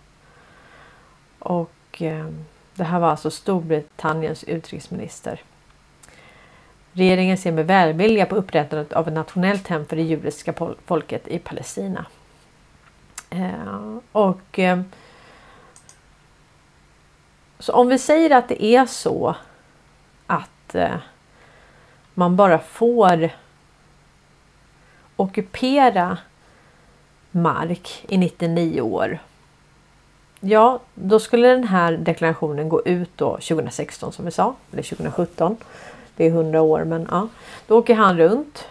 D: Och eh, det här var alltså Storbritanniens utrikesminister. Regeringen ser med välvilja på upprättandet av ett nationellt hem för det judiska folket i Palestina. Eh, och eh, så om vi säger att det är så att eh, man bara får ockupera mark i 99 år. Ja, då skulle den här deklarationen gå ut då 2016 som vi sa, eller 2017. Det är 100 år men ja, då åker han runt.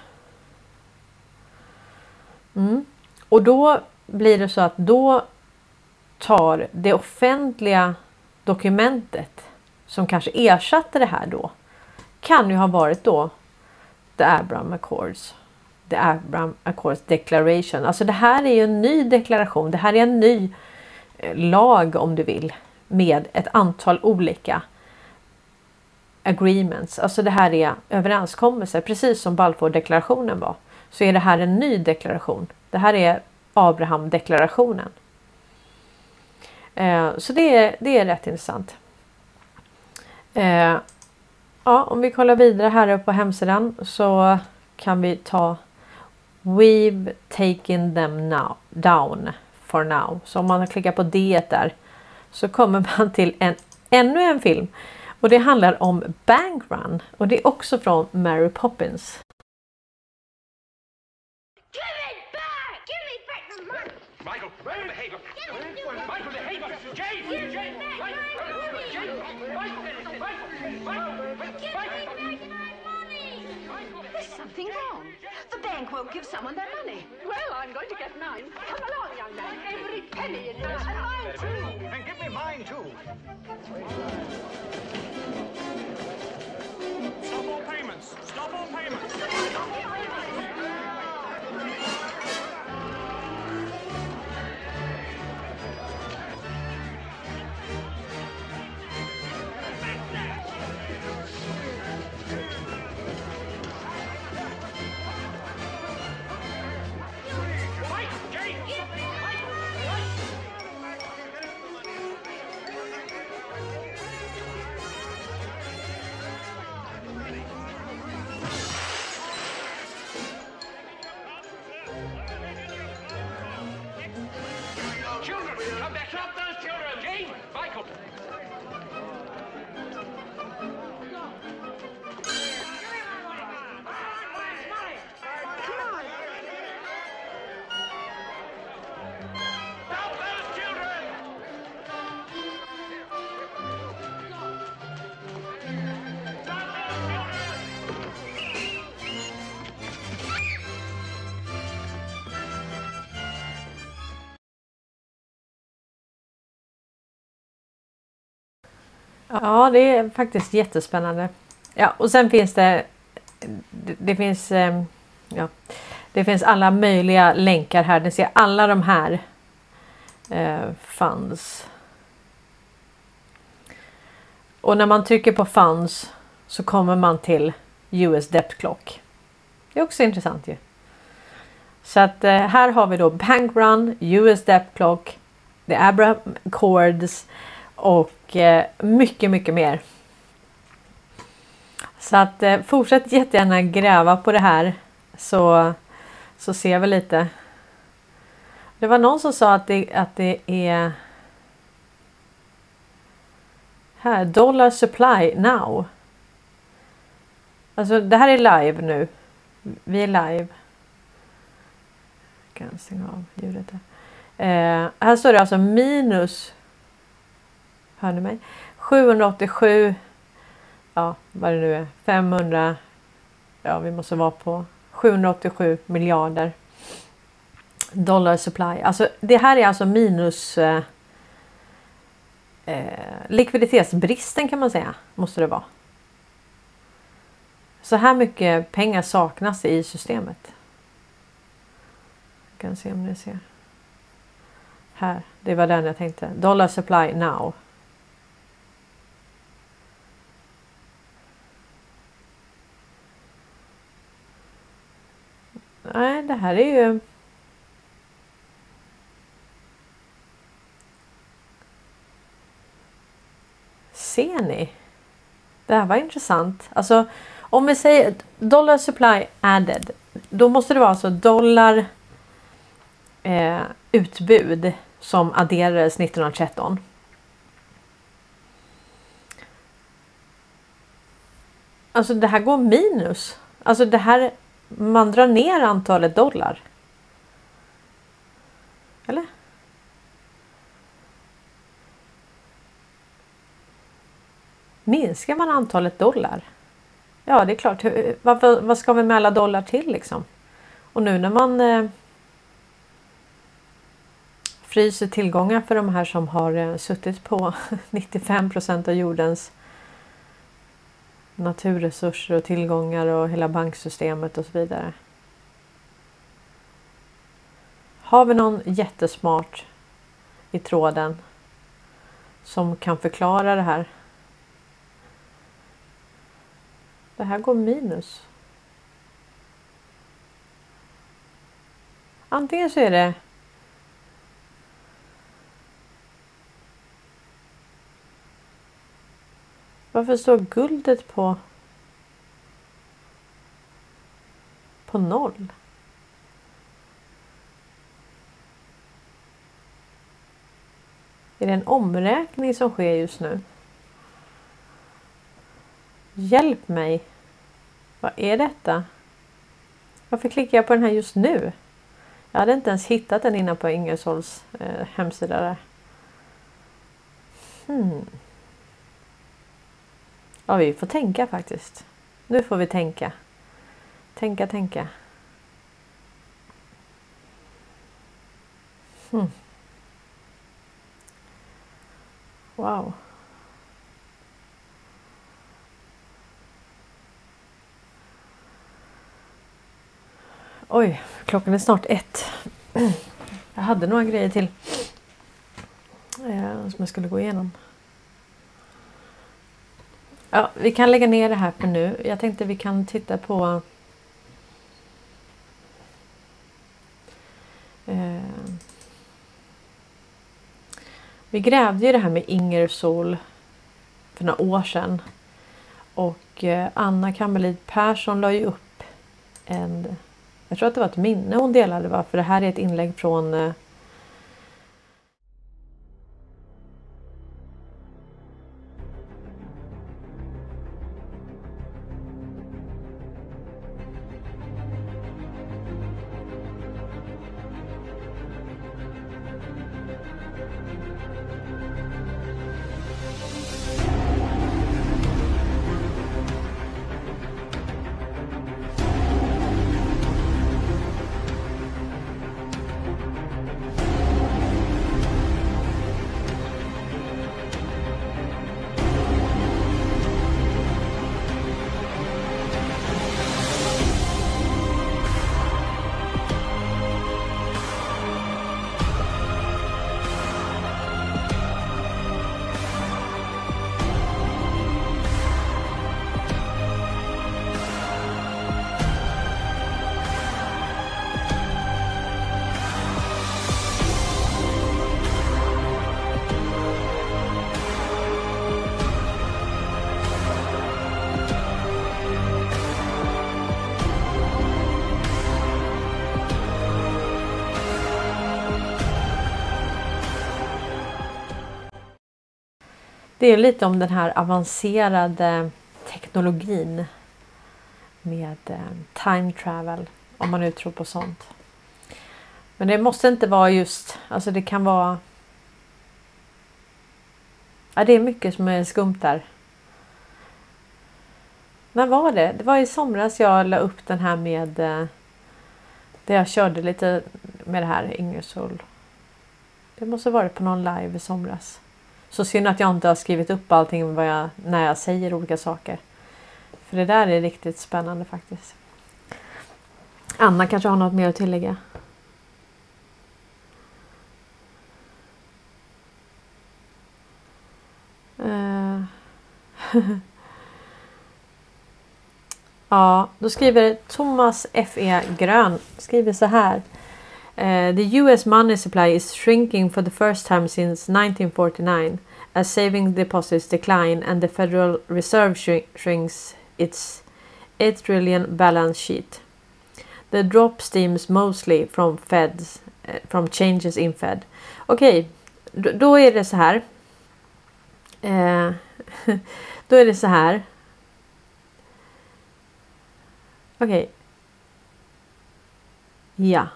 D: Mm. Och då blir det så att då tar det offentliga dokumentet som kanske ersatte det här då kan ju ha varit då The Abraham Accords. The Abraham Accords Declaration. Alltså det här är ju en ny deklaration. Det här är en ny eh, lag om du vill med ett antal olika agreements. Alltså det här är överenskommelser precis som Balfour-deklarationen var. Så är det här en ny deklaration. Det här är Abraham-deklarationen. Eh, så det är, det är rätt intressant. Eh, ja, om vi kollar vidare här uppe på hemsidan så kan vi ta We've taken them now, down for now. Så om man klickar på D där så kommer man till en, ännu en film. Och det handlar om Bank Run och det är också från Mary Poppins.
H: There's something wrong. The bank won't give someone their money.
I: Well, I'm going to get mine. Come along, young man. Every penny in this And mine, too.
J: And give me mine, too. Stop all payments! Stop all payments! Michael!
D: Ja, det är faktiskt jättespännande. Ja, och sen finns det. Det, finns. Ehm, ja, det finns alla möjliga länkar här. Ni ser alla de här. Eh, funds. Och när man trycker på funds så kommer man till US Debt Clock. Det är också intressant ju. Så att eh, här har vi då Bank Run, US Debt Clock, The Abraham Accords och eh, mycket, mycket mer. Så att eh, fortsätt jättegärna gräva på det här så, så ser vi lite. Det var någon som sa att det, att det är här, dollar supply now. Alltså det här är live nu. Vi är live. Jag kan stänga av ljudet Här. Eh, här står det alltså minus Hör ni mig? 787. Ja, vad det nu är. 500. Ja, vi måste vara på 787 miljarder dollar supply. Alltså det här är alltså minus eh, eh, likviditetsbristen kan man säga. Måste det vara. Så här mycket pengar saknas i systemet. Jag kan se om ni ser. Här, det var den jag tänkte. Dollar supply now. Nej, det här är ju... Ser ni? Det här var intressant. Alltså, om vi säger dollar supply added. Då måste det vara alltså dollar eh, utbud som adderades 1913. Alltså det här går minus. Alltså det här man drar ner antalet dollar. Eller? Minskar man antalet dollar? Ja, det är klart. Varför, vad ska vi med alla dollar till liksom? Och nu när man eh, fryser tillgångar för de här som har eh, suttit på 95% av jordens naturresurser och tillgångar och hela banksystemet och så vidare. Har vi någon jättesmart i tråden som kan förklara det här? Det här går minus. Antingen så är det Varför står guldet på på noll? Är det en omräkning som sker just nu? Hjälp mig! Vad är detta? Varför klickar jag på den här just nu? Jag hade inte ens hittat den innan på Ingersolls eh, hemsida där. Hmm. Ja, vi får tänka faktiskt. Nu får vi tänka. Tänka, tänka. Hmm. Wow. Oj, klockan är snart ett. Jag hade några grejer till eh, som jag skulle gå igenom. Ja, vi kan lägga ner det här för nu. Jag tänkte vi kan titta på eh, Vi grävde ju det här med Ingersoll för några år sedan. Och eh, Anna Kammerlid Persson la ju upp en jag tror att det var ett minne hon delade va? För det här är ett inlägg från eh, Det är lite om den här avancerade teknologin med eh, time travel, om man nu tror på sånt. Men det måste inte vara just, alltså det kan vara... Ja, det är mycket som är skumt där. När var det? Det var i somras jag la upp den här med... Eh, där jag körde lite med det här Ingersoll. Det måste varit på någon live i somras. Så synd att jag inte har skrivit upp allting vad jag, när jag säger olika saker. För det där är riktigt spännande faktiskt. Anna kanske har något mer att tillägga? Uh. ja, då skriver Thomas F.E. Grön skriver så här. Uh, the US money supply is shrinking for the first time since 1949 as savings deposits decline and the Federal Reserve sh shrinks its 8 trillion balance sheet. The drop stems mostly from Feds, uh, from changes in Fed. Okej, okay, då är det så här. Uh, då är det så här. Okej. Okay. Ja.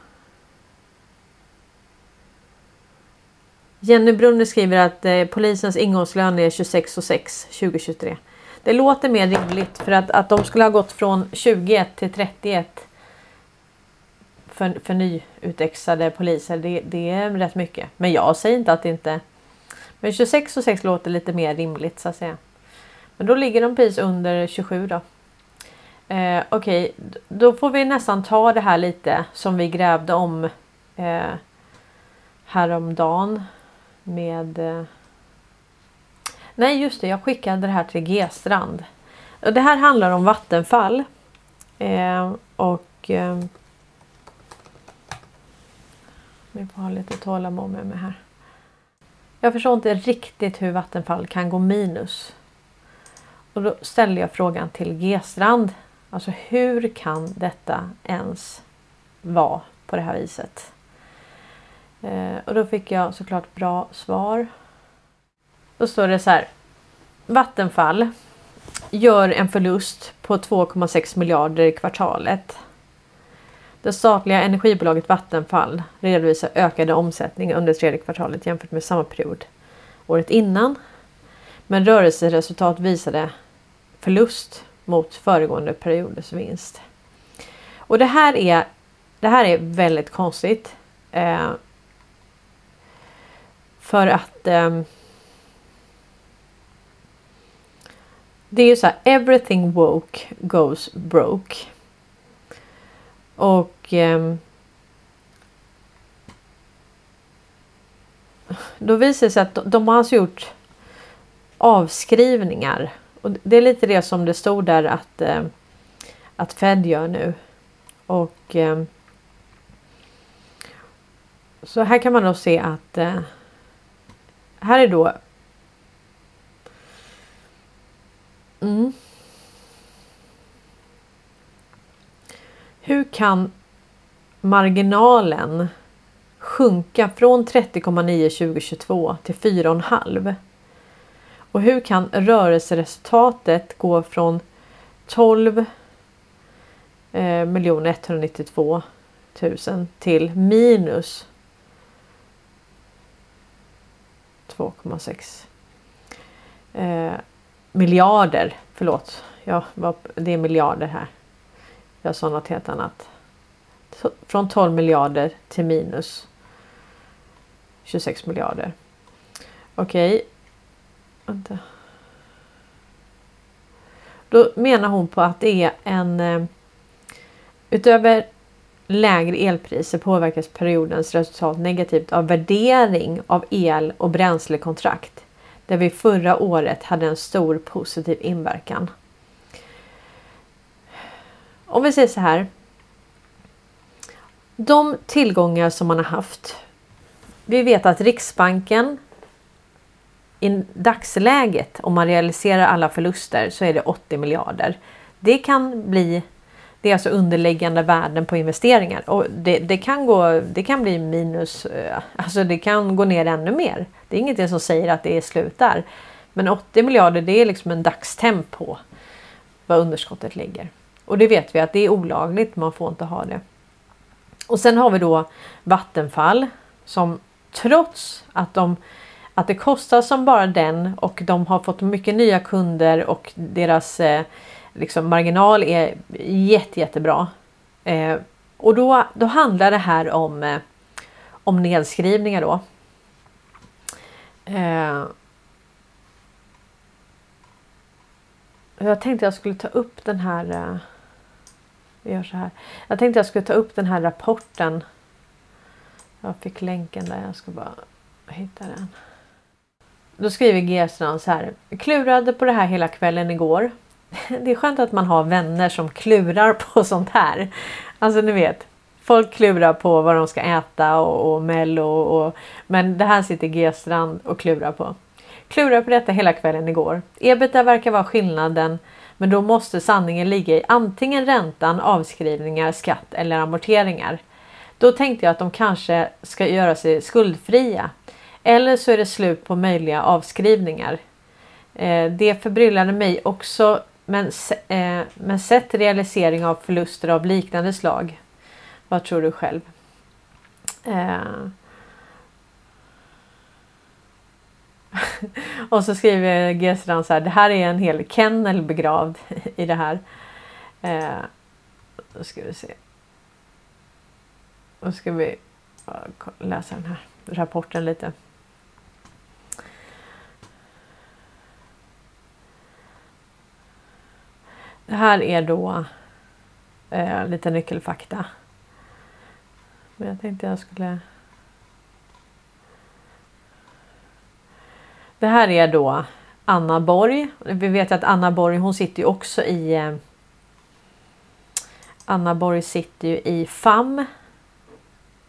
D: Jenny Brunner skriver att eh, polisens ingångslön är 26 och 6 2023. Det låter mer rimligt för att, att de skulle ha gått från 21 till 31 för, för nyutexade poliser. Det, det är rätt mycket. Men jag säger inte att det inte... Men 26 och 6 låter lite mer rimligt så att säga. Men då ligger de precis under 27 då. Eh, Okej, okay. då får vi nästan ta det här lite som vi grävde om eh, häromdagen med... Eh, nej just det, jag skickade det här till G-strand. Det här handlar om vattenfall. Eh, och... Eh, vi får ha lite tålamod med mig här. Jag förstår inte riktigt hur Vattenfall kan gå minus. Och då ställde jag frågan till G-strand. Alltså hur kan detta ens vara på det här viset? Eh, och då fick jag såklart bra svar. Då står det så här. Vattenfall gör en förlust på 2,6 miljarder i kvartalet. Det statliga energibolaget Vattenfall redovisar ökade omsättning under tredje kvartalet jämfört med samma period året innan. Men rörelseresultat visade förlust mot föregående perioders vinst. Och det här är, det här är väldigt konstigt. Eh, för att eh, det är ju så här, everything woke goes broke. Och eh, då visar det sig att de, de har alltså gjort avskrivningar. Och det är lite det som det stod där att, eh, att Fed gör nu. Och eh, så här kan man då se att eh, här är då mm. Hur kan marginalen sjunka från 30,9 2022 till 4,5? Och hur kan rörelseresultatet gå från 12 eh, 192 000 till minus 2,6 eh, miljarder. Förlåt, ja, det är miljarder här. Jag sa något helt annat. Från 12 miljarder till minus 26 miljarder. Okej. Okay. Vänta. Då menar hon på att det är en eh, utöver lägre elpriser påverkas periodens resultat negativt av värdering av el och bränslekontrakt där vi förra året hade en stor positiv inverkan. Om vi säger så här. De tillgångar som man har haft. Vi vet att Riksbanken i dagsläget om man realiserar alla förluster så är det 80 miljarder. Det kan bli det är alltså underliggande värden på investeringar och det, det, kan gå. Det kan bli minus. Eh, alltså det kan gå ner ännu mer. Det är ingenting som säger att det är slut där. Men 80 miljarder, det är liksom en dagstemp på vad underskottet ligger och det vet vi att det är olagligt. Man får inte ha det. Och sen har vi då Vattenfall som trots att de att det kostar som bara den och de har fått mycket nya kunder och deras eh, liksom marginal är jätte, jättebra. Eh, och då, då handlar det här om, eh, om nedskrivningar då. Eh, jag tänkte jag skulle ta upp den här. Eh, vi gör så här. Jag tänkte jag skulle ta upp den här rapporten. Jag fick länken där. Jag ska bara hitta den. Då skriver G-strand så här. Klurade på det här hela kvällen igår. Det är skönt att man har vänner som klurar på sånt här. Alltså ni vet. Folk klurar på vad de ska äta och, och mello och, och men det här sitter G-strand och klurar på. Klurar på detta hela kvällen igår. Ebitda verkar vara skillnaden men då måste sanningen ligga i antingen räntan, avskrivningar, skatt eller amorteringar. Då tänkte jag att de kanske ska göra sig skuldfria. Eller så är det slut på möjliga avskrivningar. Eh, det förbryllade mig också men, eh, men sett realisering av förluster av liknande slag. Vad tror du själv? Eh. och så skriver Gesran så här. Det här är en hel kennel begravd i det här. Eh. Då ska vi se. Då ska vi läsa den här rapporten lite. Här är då eh, lite nyckelfakta. Men jag tänkte jag skulle... Det här är då Anna Borg. Vi vet att Anna Borg hon sitter ju också i eh, Anna Borg sitter ju i FAM.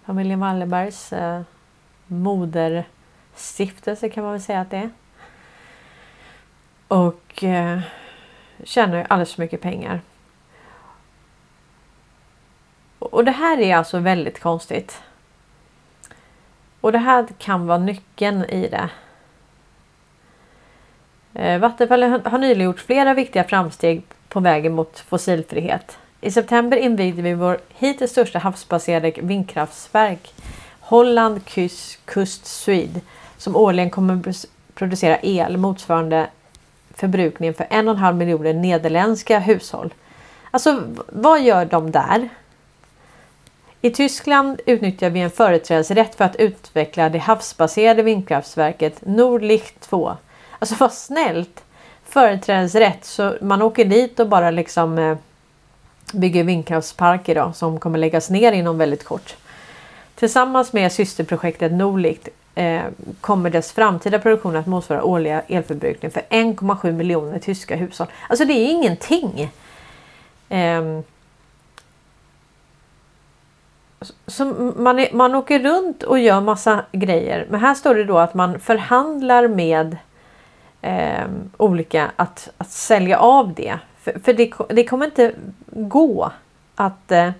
D: Familjen Wallenbergs eh, moderstiftelse kan man väl säga att det är. Och eh, tjänar alldeles för mycket pengar. Och det här är alltså väldigt konstigt. Och det här kan vara nyckeln i det. Eh, Vattenfall har nyligen gjort flera viktiga framsteg på vägen mot fossilfrihet. I september invigde vi vår hittills största havsbaserade vindkraftsverk Holland Kust, Kust Swede som årligen kommer producera el motsvarande förbrukningen för en och en halv miljoner nederländska hushåll. Alltså vad gör de där? I Tyskland utnyttjar vi en företrädesrätt för att utveckla det havsbaserade vindkraftverket Nordlicht 2. Alltså vad snällt! Företrädesrätt så man åker dit och bara liksom eh, bygger vindkraftsparker då, som kommer läggas ner inom väldigt kort. Tillsammans med systerprojektet Norlicht eh, kommer dess framtida produktion att motsvara årliga elförbrukning för 1,7 miljoner tyska hushåll. Alltså det är ingenting. Eh, så man, är, man åker runt och gör massa grejer. Men här står det då att man förhandlar med eh, olika att, att sälja av det. För, för det, det, kommer inte gå att, eh,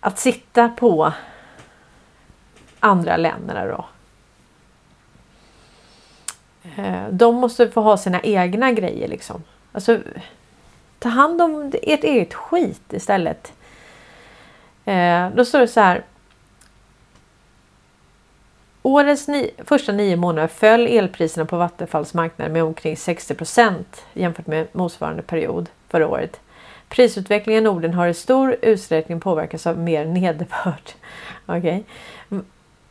D: att sitta på andra länderna då. Eh, de måste få ha sina egna grejer liksom. Alltså, ta hand om ert eget skit istället. Eh, då står det så här. Årets ni första nio månader föll elpriserna på Vattenfalls marknad med omkring 60% jämfört med motsvarande period förra året. Prisutvecklingen i Norden har i stor utsträckning påverkats av mer nederbörd. Okay.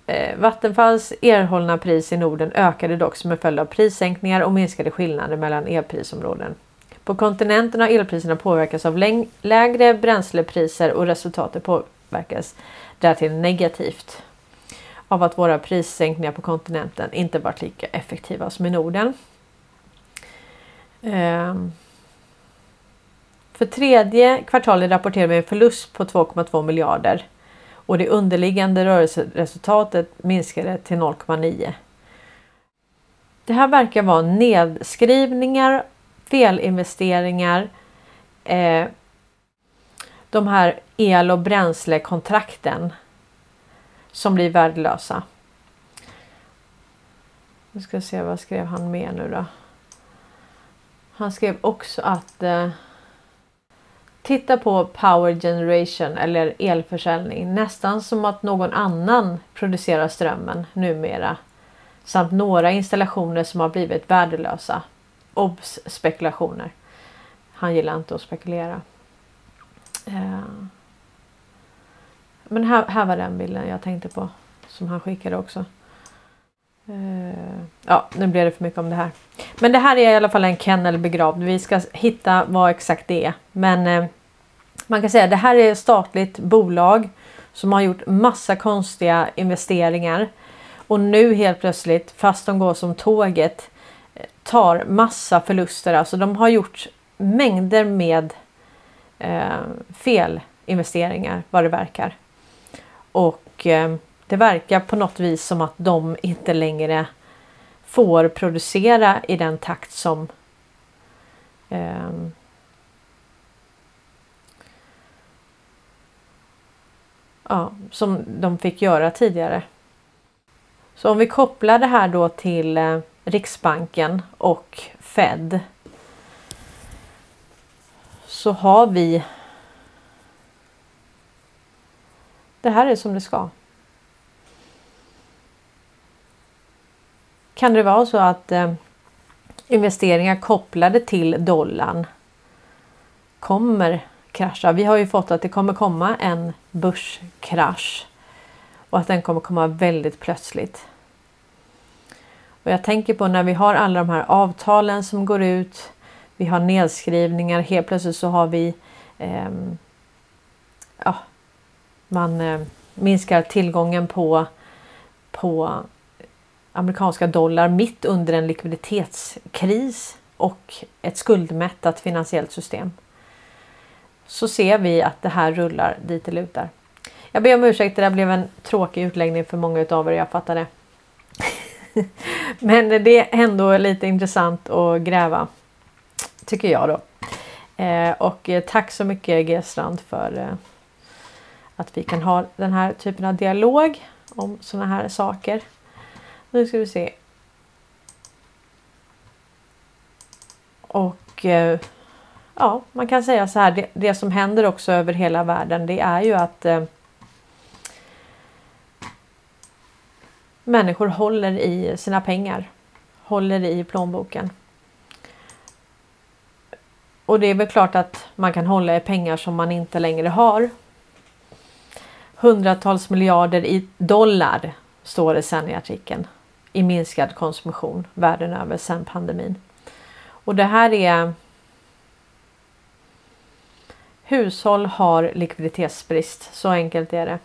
D: Eh, Vattenfalls erhållna pris i Norden ökade dock som en följd av prissänkningar och minskade skillnader mellan elprisområden. På kontinenten har elpriserna påverkats av lägre bränslepriser och resultatet påverkas därtill negativt av att våra prissänkningar på kontinenten inte varit lika effektiva som i Norden. Ehm, för tredje kvartalet rapporterar vi en förlust på 2,2 miljarder och det underliggande rörelseresultatet minskade till 0,9. Det här verkar vara nedskrivningar, felinvesteringar, eh, de här el och bränslekontrakten som blir värdelösa. Nu ska se vad skrev han mer nu då. Han skrev också att eh, titta på power generation eller elförsäljning nästan som att någon annan producerar strömmen numera. Samt några installationer som har blivit värdelösa. Obs spekulationer. Han gillar inte att spekulera. Eh, men här, här var den bilden jag tänkte på. Som han skickade också. Eh, ja, nu blev det för mycket om det här. Men det här är i alla fall en kennel begravd. Vi ska hitta vad exakt det är. Men eh, man kan säga att det här är ett statligt bolag som har gjort massa konstiga investeringar. Och nu helt plötsligt, fast de går som tåget, tar massa förluster. Alltså de har gjort mängder med fel felinvesteringar vad det verkar. Och eh, det verkar på något vis som att de inte längre får producera i den takt som eh, ja, som de fick göra tidigare. Så om vi kopplar det här då till eh, Riksbanken och Fed så har vi Det här är som det ska. Kan det vara så att eh, investeringar kopplade till dollarn kommer krascha? Vi har ju fått att det kommer komma en börskrasch och att den kommer komma väldigt plötsligt. Och jag tänker på när vi har alla de här avtalen som går ut. Vi har nedskrivningar. Helt plötsligt så har vi eh, ja, man eh, minskar tillgången på, på amerikanska dollar mitt under en likviditetskris och ett skuldmättat finansiellt system. Så ser vi att det här rullar dit det lutar. Jag ber om ursäkt, det där blev en tråkig utläggning för många utav er, jag fattar det. Men det är ändå lite intressant att gräva. Tycker jag då. Eh, och eh, tack så mycket G Strand för eh, att vi kan ha den här typen av dialog om sådana här saker. Nu ska vi se. Och eh, ja, man kan säga så här. Det, det, som händer också över hela världen det är ju att eh, människor håller i sina pengar. Håller i plånboken. Och det är väl klart att man kan hålla i pengar som man inte längre har. Hundratals miljarder i dollar står det sen i artikeln i minskad konsumtion världen över sedan pandemin. Och det här är Hushåll har likviditetsbrist, så enkelt är det.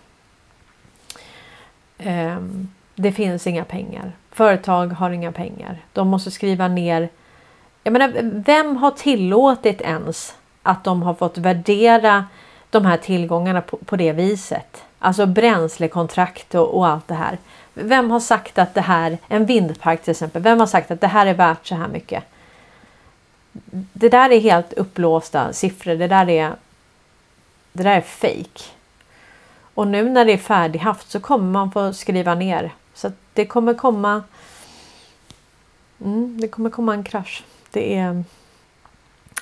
D: Ehm, det finns inga pengar. Företag har inga pengar. De måste skriva ner. Jag menar, vem har tillåtit ens att de har fått värdera de här tillgångarna på, på det viset? Alltså bränslekontrakt och, och, allt det här. Vem har sagt att det här, en vindpark till exempel, vem har sagt att det här är värt så här mycket? Det där är helt uppblåsta siffror. Det där är, det där är fake. Och nu när det är färdighaft så kommer man få skriva ner. Så det kommer komma. Mm, det kommer komma en krasch. Det är.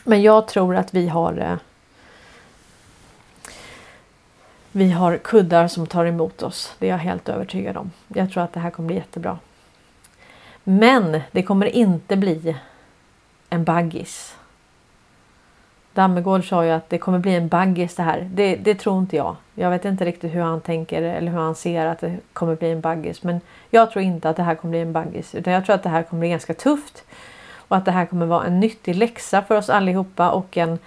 D: Men jag tror att vi har. Eh, vi har kuddar som tar emot oss. Det är jag helt övertygad om. Jag tror att det här kommer bli jättebra. Men det kommer inte bli en baggis. Dammegård sa ju att det kommer bli en baggis det här. Det, det, tror inte jag. Jag vet inte riktigt hur han tänker eller hur han ser att det kommer bli en baggis. Men jag tror inte att det här kommer bli en baggis. Utan jag tror att det här kommer bli ganska tufft. Och att det här kommer vara en nyttig läxa för oss allihopa och en,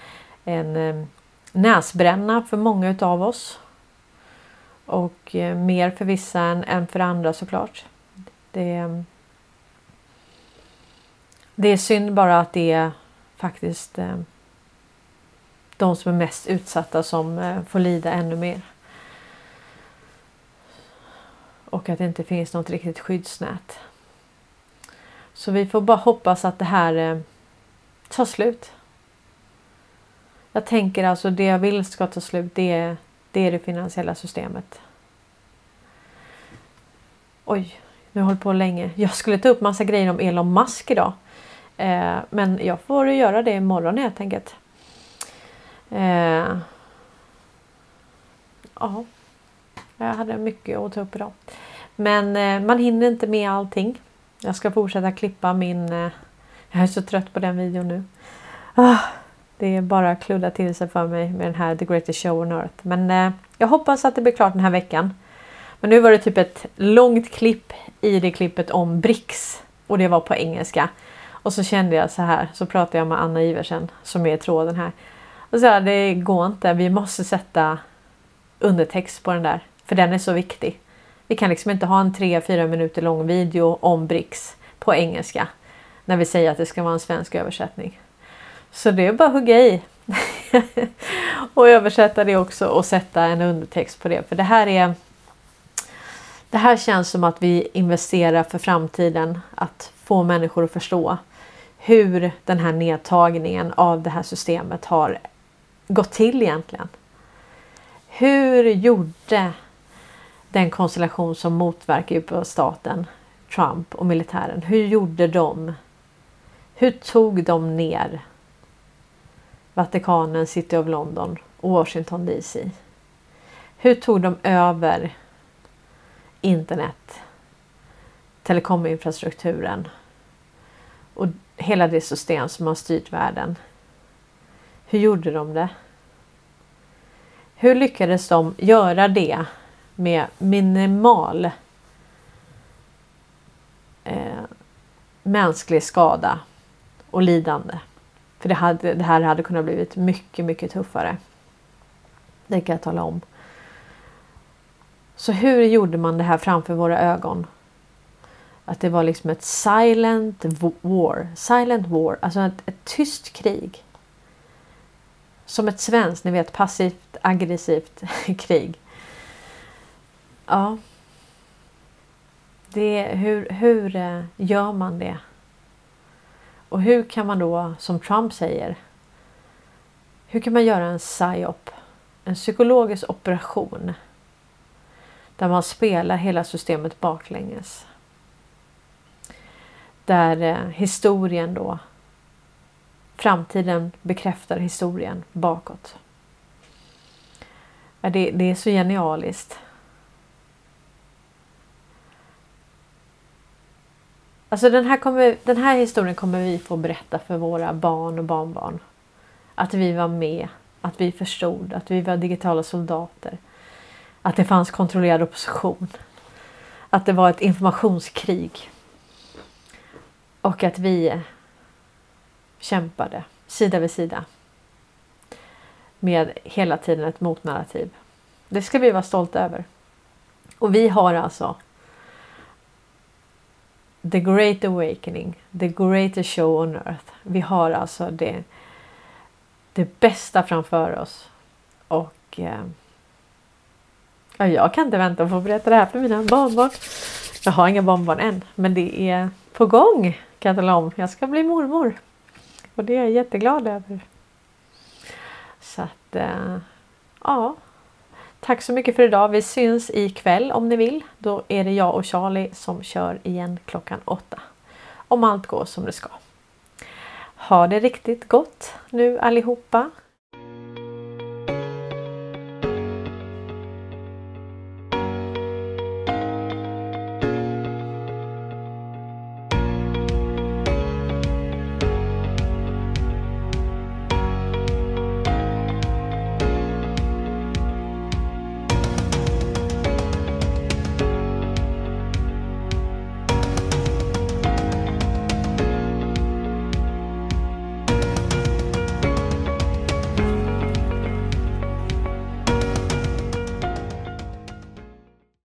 D: en eh, näsbränna för många utav oss. Och eh, mer för vissa än, än för andra såklart. Det, det är synd bara att det faktiskt eh, de som är mest utsatta som eh, får lida ännu mer. Och att det inte finns något riktigt skyddsnät. Så vi får bara hoppas att det här eh, tar slut. Jag tänker alltså det jag vill ska ta slut det är det, är det finansiella systemet. Oj, nu har jag hållit på länge. Jag skulle ta upp massa grejer om Elon Musk idag. Eh, men jag får göra det imorgon helt enkelt. Eh, ja, jag hade mycket att ta upp idag. Men eh, man hinner inte med allting. Jag ska fortsätta klippa min... Eh, jag är så trött på den videon nu. Ah, det är bara att kludda till sig för mig med den här The Greatest Show on Earth. Men eh, jag hoppas att det blir klart den här veckan. Men nu var det typ ett långt klipp i det klippet om BRICS och det var på engelska. Och så kände jag så här, så pratade jag med Anna Iversen som är i tråden här. Och så här, det går inte, vi måste sätta undertext på den där. För den är så viktig. Vi kan liksom inte ha en 3-4 minuter lång video om BRICS på engelska. När vi säger att det ska vara en svensk översättning. Så det är bara att hugga i. och översätta det också och sätta en undertext på det. För det här är det här känns som att vi investerar för framtiden. Att få människor att förstå hur den här nedtagningen av det här systemet har gått till egentligen. Hur gjorde den konstellation som motverkar staten, Trump och militären, hur gjorde de? Hur tog de ner Vatikanen, City of London och Washington DC? Hur tog de över internet, telekominfrastrukturen och hela det system som har styrt världen. Hur gjorde de det? Hur lyckades de göra det med minimal eh, mänsklig skada och lidande? För det, hade, det här hade kunnat blivit mycket, mycket tuffare. Det kan jag tala om. Så hur gjorde man det här framför våra ögon? Att det var liksom ett silent war. Silent war, alltså ett, ett tyst krig. Som ett svenskt, ni vet passivt aggressivt krig. Ja. Det, hur, hur eh, gör man det? Och hur kan man då, som Trump säger, hur kan man göra en psyop? En psykologisk operation där man spelar hela systemet baklänges. Där eh, historien då framtiden bekräftar historien bakåt. Det, det är så genialiskt. Alltså den här, kommer, den här historien kommer vi få berätta för våra barn och barnbarn. Att vi var med, att vi förstod, att vi var digitala soldater. Att det fanns kontrollerad opposition. Att det var ett informationskrig. Och att vi kämpade sida vid sida. Med hela tiden ett motnarrativ. Det ska vi vara stolta över. Och vi har alltså The Great Awakening, The Greatest Show on Earth. Vi har alltså det, det bästa framför oss. Och eh, jag kan inte vänta på att berätta det här för mina barnbarn. Jag har inga barnbarn än, men det är på gång kan jag tala om. Jag ska bli mormor. Och det är jag jätteglad över. Så att, eh, ja. Tack så mycket för idag. Vi syns ikväll om ni vill. Då är det jag och Charlie som kör igen klockan åtta. Om allt går som det ska. Ha det riktigt gott nu allihopa.